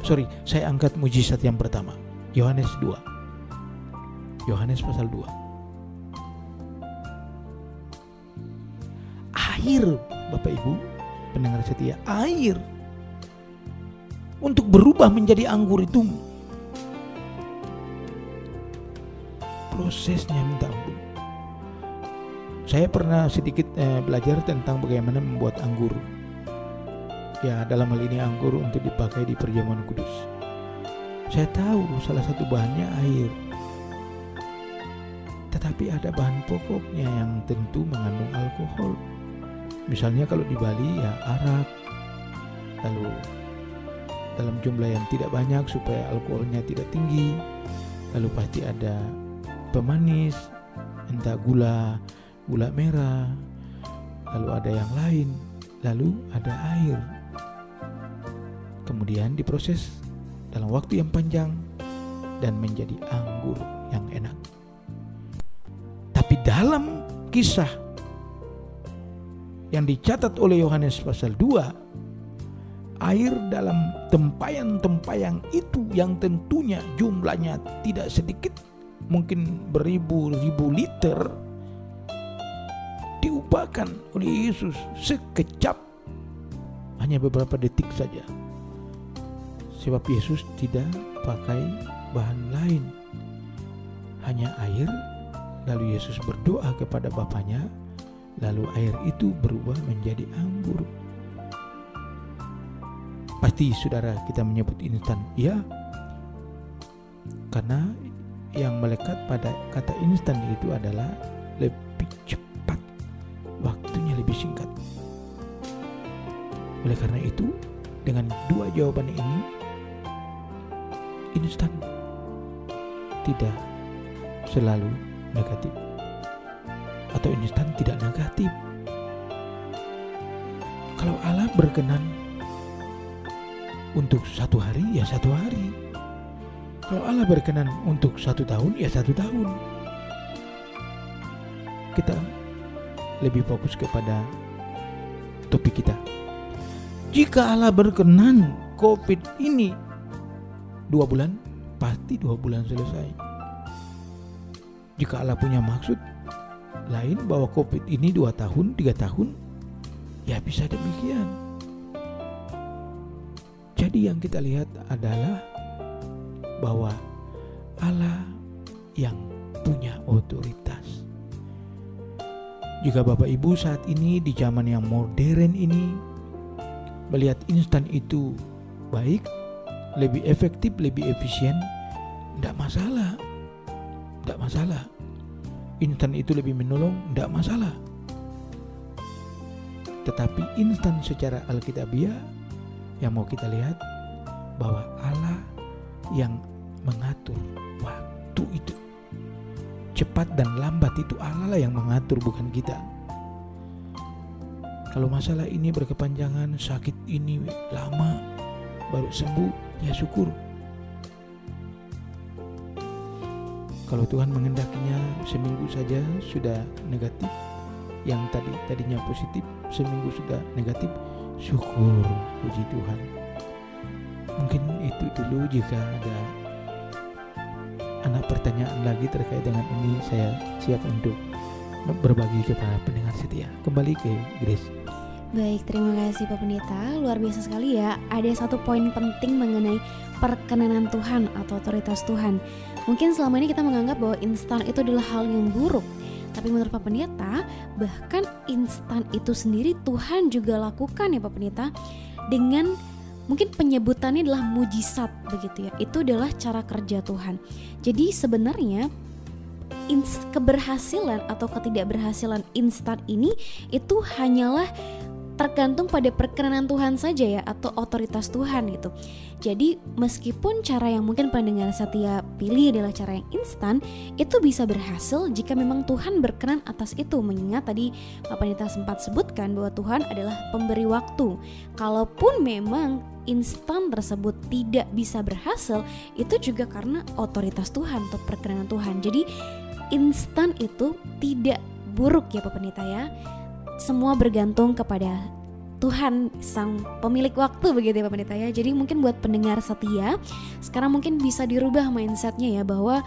sorry, saya angkat mujizat yang pertama. Yohanes 2. Yohanes pasal 2. Air, Bapak Ibu, pendengar setia, air untuk berubah menjadi anggur itu prosesnya minta. Saya pernah sedikit eh, belajar tentang bagaimana membuat anggur ya dalam hal ini anggur untuk dipakai di perjamuan kudus. Saya tahu salah satu bahannya air. Tetapi ada bahan pokoknya yang tentu mengandung alkohol. Misalnya kalau di Bali ya arak. Lalu dalam jumlah yang tidak banyak supaya alkoholnya tidak tinggi. Lalu pasti ada pemanis, entah gula, gula merah. Lalu ada yang lain. Lalu ada air kemudian diproses dalam waktu yang panjang dan menjadi anggur yang enak. Tapi dalam kisah yang dicatat oleh Yohanes pasal 2 air dalam tempayan-tempayan itu yang tentunya jumlahnya tidak sedikit mungkin beribu-ribu liter diubahkan oleh Yesus sekejap hanya beberapa detik saja Sebab Yesus tidak pakai bahan lain. Hanya air, lalu Yesus berdoa kepada Bapaknya, lalu air itu berubah menjadi anggur. Pasti saudara kita menyebut instan, ya. Karena yang melekat pada kata instan itu adalah lebih cepat, lebih singkat. Oleh karena itu, dengan dua jawaban ini, instan tidak selalu negatif atau instan tidak negatif. Kalau Allah berkenan untuk satu hari, ya satu hari. Kalau Allah berkenan untuk satu tahun, ya satu tahun. Kita lebih fokus kepada topik kita. Jika Allah berkenan COVID ini dua bulan, pasti dua bulan selesai. Jika Allah punya maksud lain bahwa COVID ini dua tahun, tiga tahun, ya bisa demikian. Jadi yang kita lihat adalah bahwa Allah yang punya otoritas. Jika Bapak Ibu saat ini di zaman yang modern ini melihat instan itu baik, lebih efektif, lebih efisien, tidak masalah. Tidak masalah. Instan itu lebih menolong, tidak masalah. Tetapi instan secara Alkitabiah yang mau kita lihat bahwa Allah yang mengatur waktu itu. Cepat dan lambat itu Allah lah yang mengatur bukan kita. Kalau masalah ini berkepanjangan, sakit ini lama baru sembuh, ya syukur. Kalau Tuhan mengendakinya seminggu saja sudah negatif, yang tadi tadinya positif seminggu sudah negatif, syukur puji Tuhan. Mungkin itu dulu jika ada anak pertanyaan lagi terkait dengan ini saya siap untuk berbagi kepada pendengar setia. Kembali ke Grace. Baik, terima kasih Pak Pendeta. Luar biasa sekali ya. Ada satu poin penting mengenai perkenanan Tuhan atau otoritas Tuhan. Mungkin selama ini kita menganggap bahwa instan itu adalah hal yang buruk. Tapi menurut Pak Pendeta, bahkan instan itu sendiri Tuhan juga lakukan ya Pak Pendeta dengan mungkin penyebutannya adalah mujizat begitu ya. Itu adalah cara kerja Tuhan. Jadi sebenarnya keberhasilan atau ketidakberhasilan instan ini itu hanyalah tergantung pada perkenanan Tuhan saja ya atau otoritas Tuhan gitu. Jadi meskipun cara yang mungkin pendengar setia pilih adalah cara yang instan, itu bisa berhasil jika memang Tuhan berkenan atas itu. Mengingat tadi Pak Pendeta sempat sebutkan bahwa Tuhan adalah pemberi waktu. Kalaupun memang instan tersebut tidak bisa berhasil, itu juga karena otoritas Tuhan atau perkenanan Tuhan. Jadi instan itu tidak buruk ya Pak Pendeta ya semua bergantung kepada Tuhan sang pemilik waktu begitu ya Pak Pendeta ya. Jadi mungkin buat pendengar setia, sekarang mungkin bisa dirubah mindsetnya ya bahwa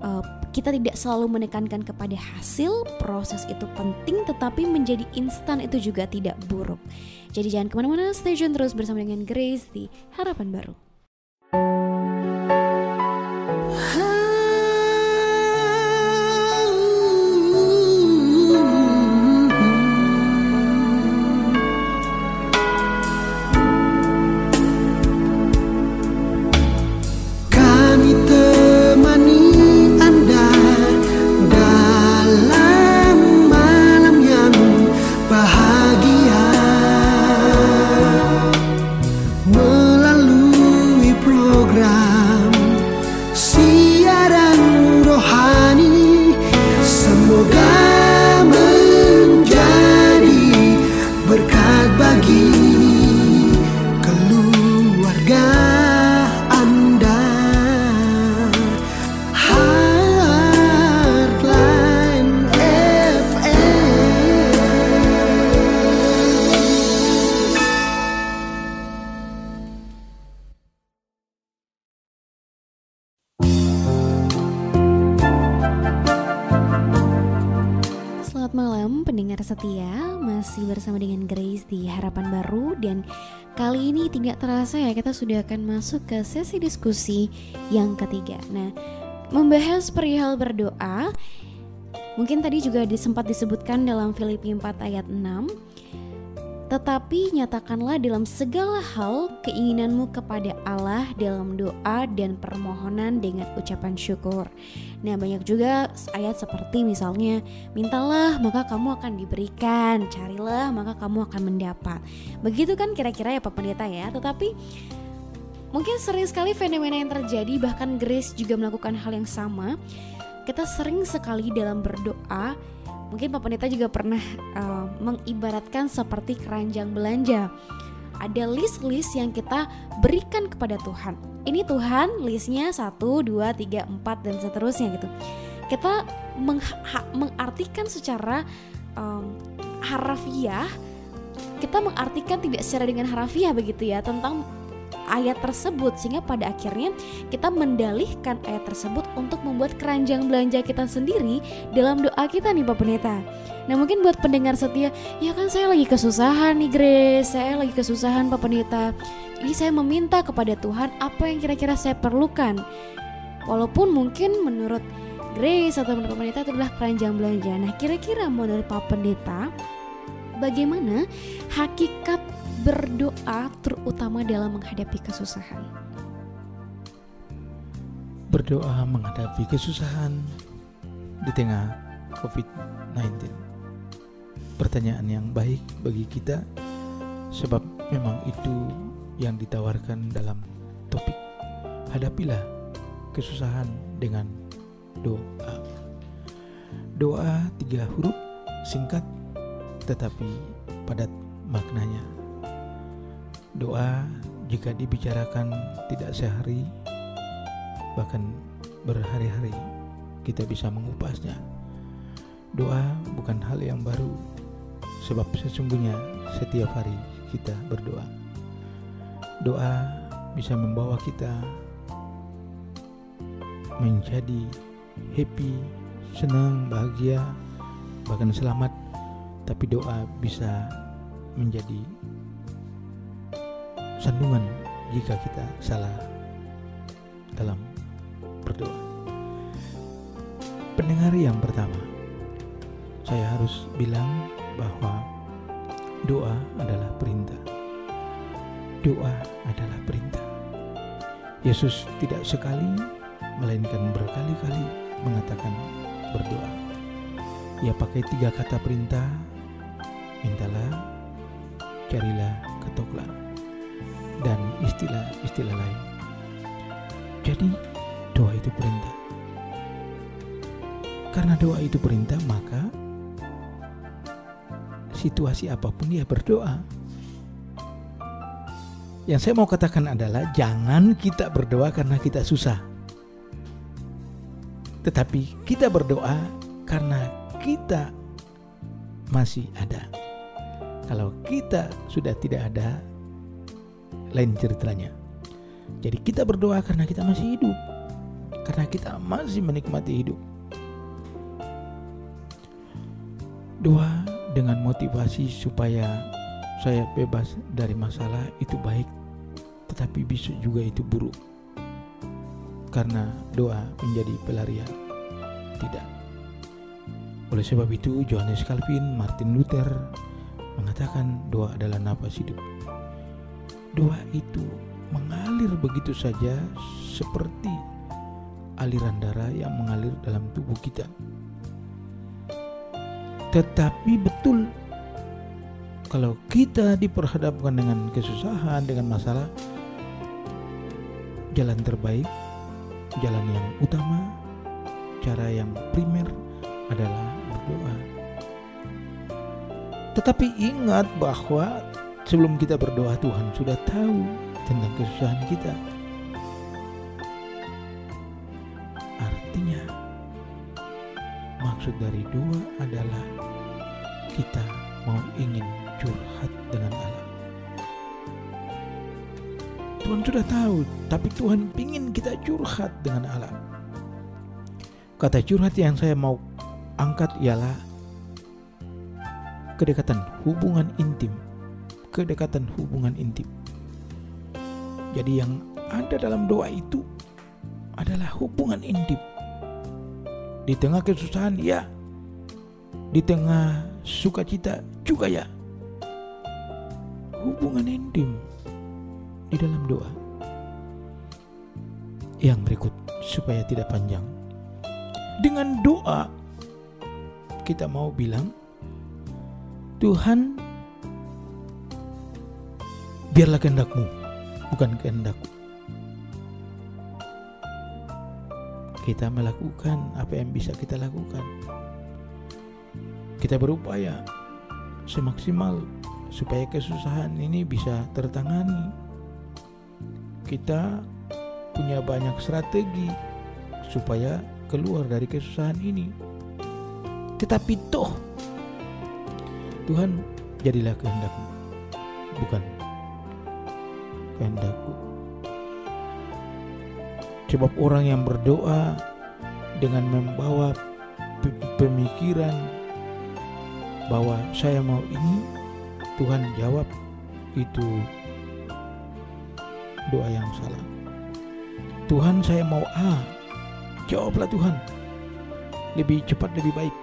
uh, kita tidak selalu menekankan kepada hasil, proses itu penting tetapi menjadi instan itu juga tidak buruk. Jadi jangan ke mana-mana, stay tune terus bersama dengan Grace di Harapan Baru. Sudah akan masuk ke sesi diskusi yang ketiga Nah membahas perihal berdoa Mungkin tadi juga sempat disebutkan dalam Filipi 4 ayat 6 Tetapi nyatakanlah dalam segala hal keinginanmu kepada Allah dalam doa dan permohonan dengan ucapan syukur. Nah, banyak juga ayat seperti misalnya, mintalah maka kamu akan diberikan, carilah maka kamu akan mendapat. Begitu kan kira-kira ya Pak Pendeta ya. Tetapi mungkin sering sekali fenomena yang terjadi bahkan Grace juga melakukan hal yang sama. Kita sering sekali dalam berdoa Mungkin Pak Pendeta juga pernah uh, mengibaratkan seperti keranjang belanja. Ada list-list yang kita berikan kepada Tuhan. Ini Tuhan listnya 1, 2, 3, 4 dan seterusnya gitu. Kita meng mengartikan secara um, harafiah kita mengartikan tidak secara dengan harafiah begitu ya tentang ayat tersebut sehingga pada akhirnya kita mendalihkan ayat tersebut untuk membuat keranjang belanja kita sendiri dalam doa kita nih Pak Pendeta. Nah mungkin buat pendengar setia, ya kan saya lagi kesusahan nih Grace, saya lagi kesusahan Pak Pendeta. Ini saya meminta kepada Tuhan apa yang kira-kira saya perlukan. Walaupun mungkin menurut Grace atau menurut Pak Pendeta itu adalah keranjang belanja. Nah kira-kira menurut Pak Pendeta, bagaimana hakikat berdoa terutama dalam menghadapi kesusahan? Berdoa menghadapi kesusahan di tengah COVID-19. Pertanyaan yang baik bagi kita sebab memang itu yang ditawarkan dalam topik hadapilah kesusahan dengan doa. Doa tiga huruf singkat tetapi padat maknanya Doa jika dibicarakan tidak sehari bahkan berhari-hari kita bisa mengupasnya. Doa bukan hal yang baru sebab sesungguhnya setiap hari kita berdoa. Doa bisa membawa kita menjadi happy, senang, bahagia, bahkan selamat. Tapi doa bisa menjadi sandungan jika kita salah dalam berdoa. Pendengar yang pertama, saya harus bilang bahwa doa adalah perintah. Doa adalah perintah. Yesus tidak sekali, melainkan berkali-kali mengatakan berdoa. Ia pakai tiga kata perintah, mintalah, carilah, ketoklah dan istilah-istilah lain. Jadi doa itu perintah. Karena doa itu perintah, maka situasi apa pun dia berdoa. Yang saya mau katakan adalah jangan kita berdoa karena kita susah. Tetapi kita berdoa karena kita masih ada. Kalau kita sudah tidak ada, lain ceritanya. Jadi kita berdoa karena kita masih hidup. Karena kita masih menikmati hidup. Doa dengan motivasi supaya saya bebas dari masalah itu baik. Tetapi bisa juga itu buruk. Karena doa menjadi pelarian. Tidak. Oleh sebab itu Johannes Calvin, Martin Luther mengatakan doa adalah nafas hidup doa itu mengalir begitu saja seperti aliran darah yang mengalir dalam tubuh kita. Tetapi betul kalau kita diperhadapkan dengan kesusahan, dengan masalah, jalan terbaik, jalan yang utama, cara yang primer adalah berdoa. Tetapi ingat bahwa Sebelum kita berdoa Tuhan sudah tahu tentang kesusahan kita. Artinya maksud dari doa adalah kita mau ingin curhat dengan Allah. Tuhan sudah tahu, tapi Tuhan ingin kita curhat dengan Allah. Kata curhat yang saya mau angkat ialah kedekatan hubungan intim kedekatan hubungan intim. Jadi yang ada dalam doa itu adalah hubungan intim. Di tengah kesusahan ya, di tengah sukacita juga ya. hubungan intim di dalam doa. Yang berikut supaya tidak panjang. Dengan doa kita mau bilang Tuhan biarlah kehendakmu bukan kehendakku. Kita melakukan apa yang bisa kita lakukan. Kita berupaya semaksimal supaya kesusahan ini bisa tertangani. Kita punya banyak strategi supaya keluar dari kesusahan ini. Tetapi toh Tuhan jadilah kehendakmu bukan kehendakku. Sebab orang yang berdoa dengan membawa pemikiran bahwa saya mau ini, Tuhan jawab itu doa yang salah. Tuhan saya mau A, jawablah Tuhan. Lebih cepat lebih baik.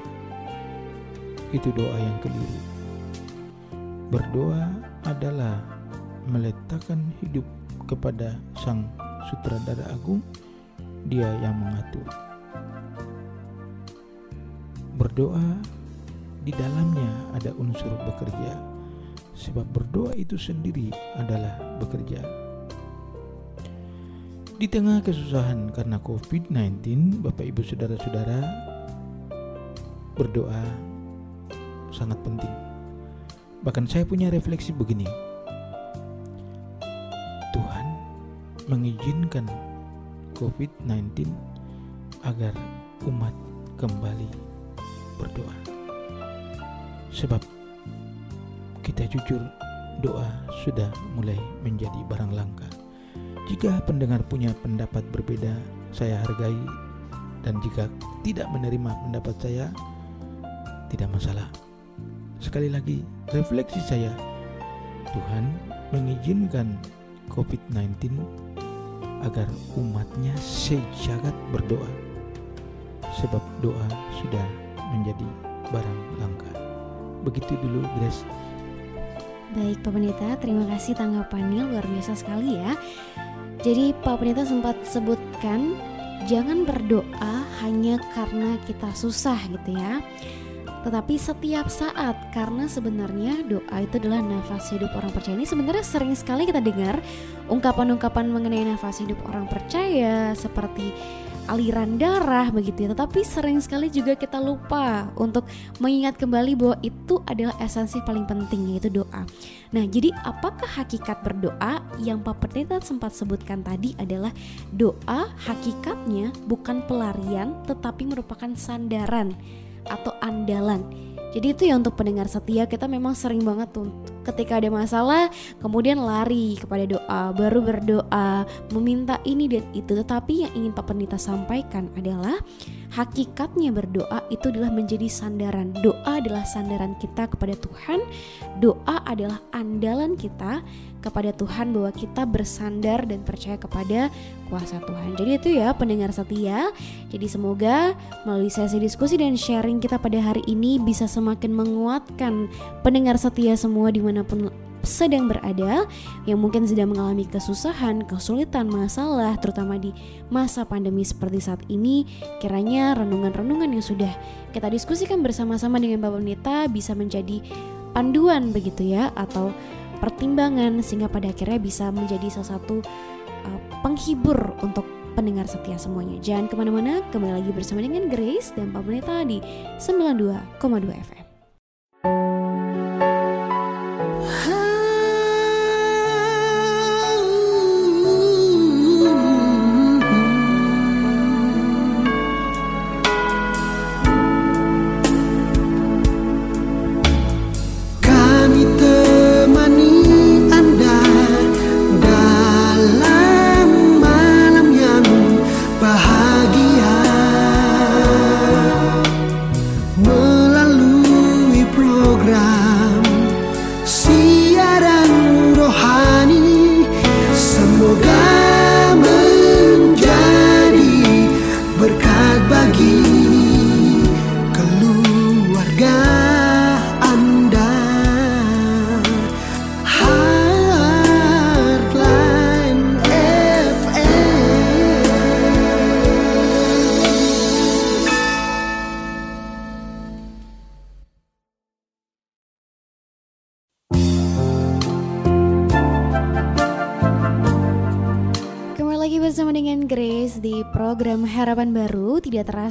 Itu doa yang keliru. Berdoa adalah meletakkan hidup kepada Sang Sutradara Agung dia yang mengatur. Berdoa di dalamnya ada unsur bekerja, sebab berdoa itu sendiri adalah bekerja. Di tengah kesusahan karena COVID-19, Bapak Ibu Saudara-saudara, berdoa sangat penting. Bahkan saya punya refleksi begini. Mengizinkan COVID-19 agar umat kembali berdoa. Sebab kita jujur doa sudah mulai menjadi barang langka. Jika pendengar punya pendapat berbeda, saya hargai dan jika tidak menerima pendapat saya, tidak masalah. Sekali lagi, refleksi saya, Tuhan mengizinkan COVID-19 agar umatnya sejagat berdoa. Sebab doa sudah menjadi barang langka. Begitu dulu Grace. Baik Pak Pendeta, terima kasih tanggapannya. Luar biasa sekali ya. Jadi Pak Pendeta sempat sebutkan jangan berdoa hanya karena kita susah gitu ya tetapi setiap saat karena sebenarnya doa itu adalah nafas hidup orang percaya. Ini sebenarnya sering sekali kita dengar ungkapan-ungkapan mengenai nafas hidup orang percaya seperti aliran darah begitu ya. Tetapi sering sekali juga kita lupa untuk mengingat kembali bahwa itu adalah esensi paling penting yaitu doa. Nah jadi apakah hakikat berdoa? Yang Pak Pendeta sempat sebutkan tadi adalah doa hakikatnya bukan pelarian tetapi merupakan sandaran atau andalan. Jadi itu ya untuk pendengar setia kita memang sering banget tuh ketika ada masalah kemudian lari kepada doa, baru berdoa, meminta ini dan itu. Tetapi yang ingin Pak Pendeta sampaikan adalah hakikatnya berdoa itu adalah menjadi sandaran. Doa adalah sandaran kita kepada Tuhan. Doa adalah andalan kita kepada Tuhan bahwa kita bersandar dan percaya kepada kuasa Tuhan. Jadi itu ya pendengar setia. Jadi semoga melalui sesi diskusi dan sharing kita pada hari ini bisa semakin menguatkan pendengar setia semua di mana pun sedang berada yang mungkin sedang mengalami kesusahan, kesulitan, masalah terutama di masa pandemi seperti saat ini kiranya renungan-renungan yang sudah kita diskusikan bersama-sama dengan Bapak Pendeta bisa menjadi panduan begitu ya atau pertimbangan sehingga pada akhirnya bisa menjadi salah satu uh, penghibur untuk pendengar setia semuanya. Jangan ke mana-mana, kembali lagi bersama dengan Grace dan Pak Pendeta di 92,2 FM.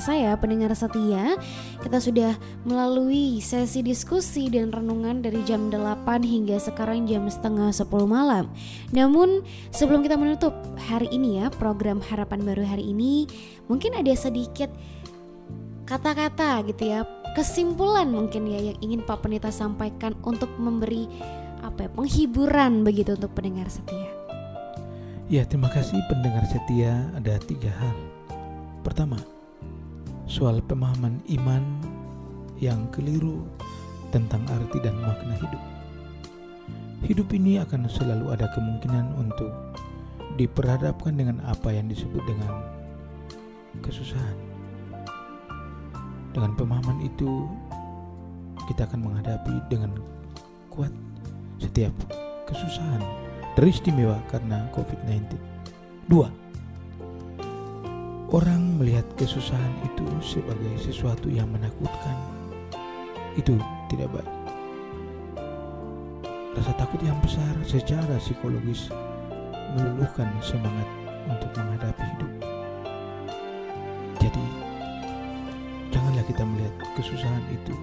Terasa ya pendengar setia Kita sudah melalui sesi diskusi dan renungan dari jam 8 hingga sekarang jam setengah 10 malam Namun sebelum kita menutup hari ini ya program Harapan Baru hari ini Mungkin ada sedikit kata-kata gitu ya Kesimpulan mungkin ya yang ingin Pak Penita sampaikan untuk memberi apa ya, penghiburan begitu untuk pendengar setia Ya, terima kasih pendengar setia. Ada tiga hal. Pertama, soal pemahaman iman yang keliru tentang arti dan makna hidup. Hidup ini akan selalu ada kemungkinan untuk diperhadapkan dengan apa yang disebut dengan kesusahan. Dengan pemahaman itu, kita akan menghadapi dengan kuat setiap kesusahan teristimewa karena COVID-19. Dua, orang melihat kesusahan itu sebagai sesuatu yang menakutkan. Itu tidak baik. Rasa takut yang besar secara psikologis meluluhkan semangat untuk menghadapi hidup. Jadi, janganlah kita melihat kesusahan itu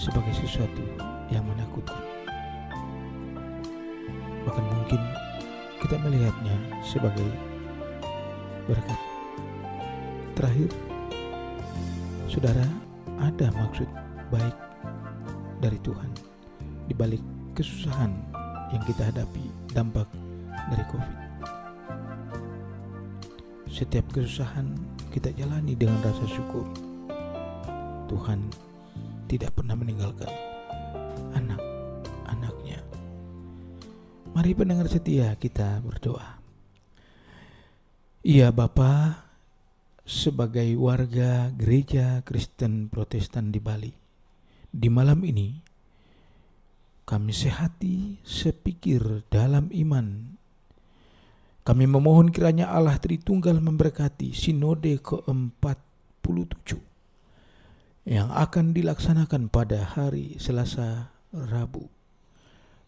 sebagai sesuatu yang menakutkan bahkan mungkin kita melihatnya sebagai berkat. Terakhir, saudara, ada maksud baik dari Tuhan di balik kesusahan yang kita hadapi dampak dari COVID. Setiap kesusahan kita jalani dengan rasa syukur. Tuhan tidak pernah meninggalkan Mari pendengar setia kita berdoa. Iya Bapa, sebagai warga gereja Kristen Protestan di Bali, di malam ini kami sehati, sepikir dalam iman. Kami memohon kiranya Allah Tritunggal memberkati sinode ke-47 yang akan dilaksanakan pada hari Selasa Rabu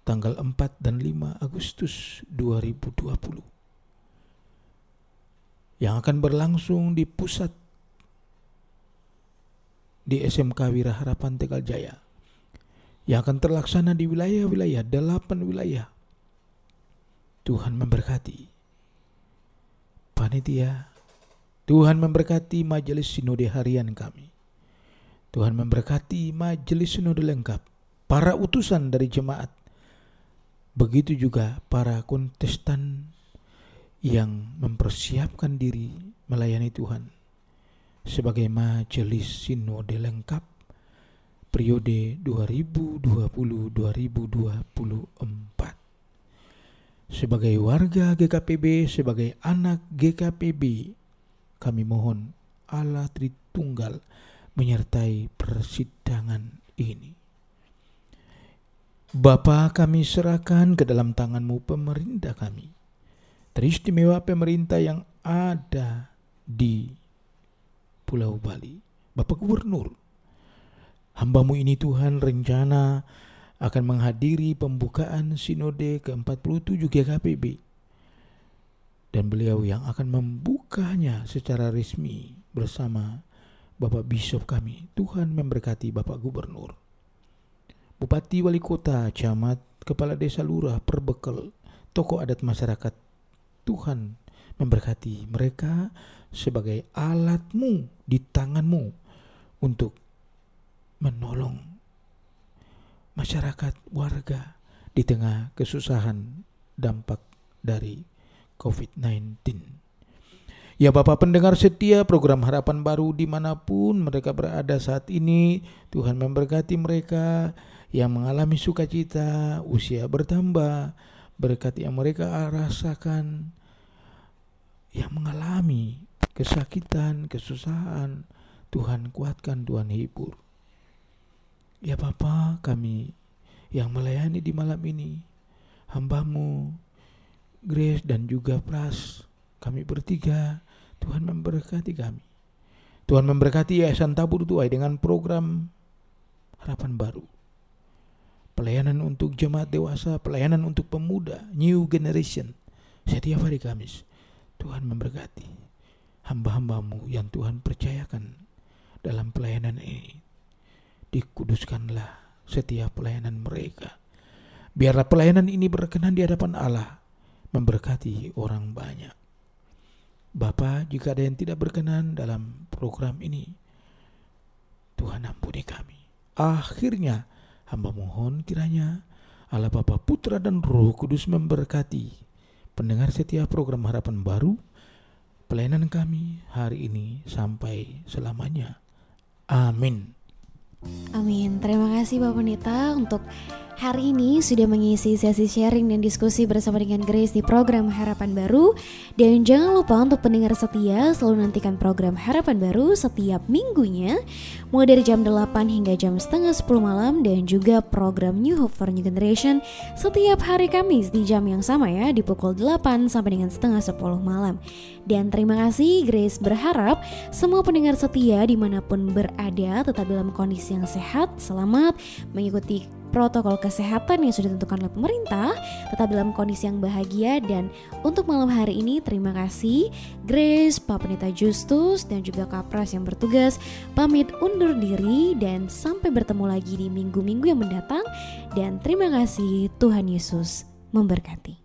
tanggal 4 dan 5 Agustus 2020 yang akan berlangsung di pusat di SMK Wira Harapan Tegal Jaya yang akan terlaksana di wilayah-wilayah delapan wilayah. Tuhan memberkati panitia. Tuhan memberkati majelis sinode harian kami. Tuhan memberkati majelis sinode lengkap, para utusan dari jemaat, Begitu juga para kontestan yang mempersiapkan diri melayani Tuhan sebagai majelis sinode lengkap periode 2020-2024. Sebagai warga GKPB, sebagai anak GKPB, kami mohon Allah Tritunggal menyertai persidangan ini. Bapa kami serahkan ke dalam tanganmu pemerintah kami. Teristimewa pemerintah yang ada di Pulau Bali. Bapak Gubernur, hambamu ini Tuhan rencana akan menghadiri pembukaan sinode ke-47 GKPB. Dan beliau yang akan membukanya secara resmi bersama Bapak Bishop kami. Tuhan memberkati Bapak Gubernur. Bupati, Wali Kota, Camat, Kepala Desa Lurah, Perbekal, tokoh adat masyarakat. Tuhan memberkati mereka sebagai alatmu di tanganmu untuk menolong masyarakat warga di tengah kesusahan dampak dari COVID-19. Ya Bapak pendengar setia program Harapan Baru di mana pun mereka berada saat ini Tuhan memberkati mereka yang mengalami sukacita, usia bertambah, berkat yang mereka rasakan, yang mengalami kesakitan, kesusahan, Tuhan kuatkan, Tuhan hibur. Ya Bapa kami yang melayani di malam ini, hambamu, Grace dan juga Pras, kami bertiga, Tuhan memberkati kami. Tuhan memberkati Yayasan Tabur Tuai dengan program Harapan Baru pelayanan untuk jemaat dewasa, pelayanan untuk pemuda, new generation. Setiap hari Kamis, Tuhan memberkati. hamba-hambamu yang Tuhan percayakan dalam pelayanan ini. Dikuduskanlah setiap pelayanan mereka. Biarlah pelayanan ini berkenan di hadapan Allah, memberkati orang banyak. Bapa, jika ada yang tidak berkenan dalam program ini, Tuhan ampuni kami. Akhirnya, hamba mohon kiranya Allah Bapa, Putra dan Roh Kudus memberkati pendengar setiap program harapan baru, pelayanan kami hari ini sampai selamanya. Amin. Amin. Terima kasih Bapak Pendeta untuk hari ini sudah mengisi sesi sharing dan diskusi bersama dengan Grace di program Harapan Baru. Dan jangan lupa untuk pendengar setia selalu nantikan program Harapan Baru setiap minggunya mulai dari jam 8 hingga jam setengah 10 malam dan juga program New Hope for New Generation setiap hari Kamis di jam yang sama ya di pukul 8 sampai dengan setengah 10 malam. Dan terima kasih Grace berharap semua pendengar setia di mana pun berada tetap dalam kondisi yang sehat, selamat, mengikuti protokol kesehatan yang sudah ditentukan oleh pemerintah, tetap dalam kondisi yang bahagia. Dan untuk malam hari ini terima kasih Grace, Pak Pendeta Justus dan juga Kapras yang bertugas. Pamit undur diri dan sampai bertemu lagi di minggu-minggu yang mendatang. Dan terima kasih Tuhan Yesus memberkati.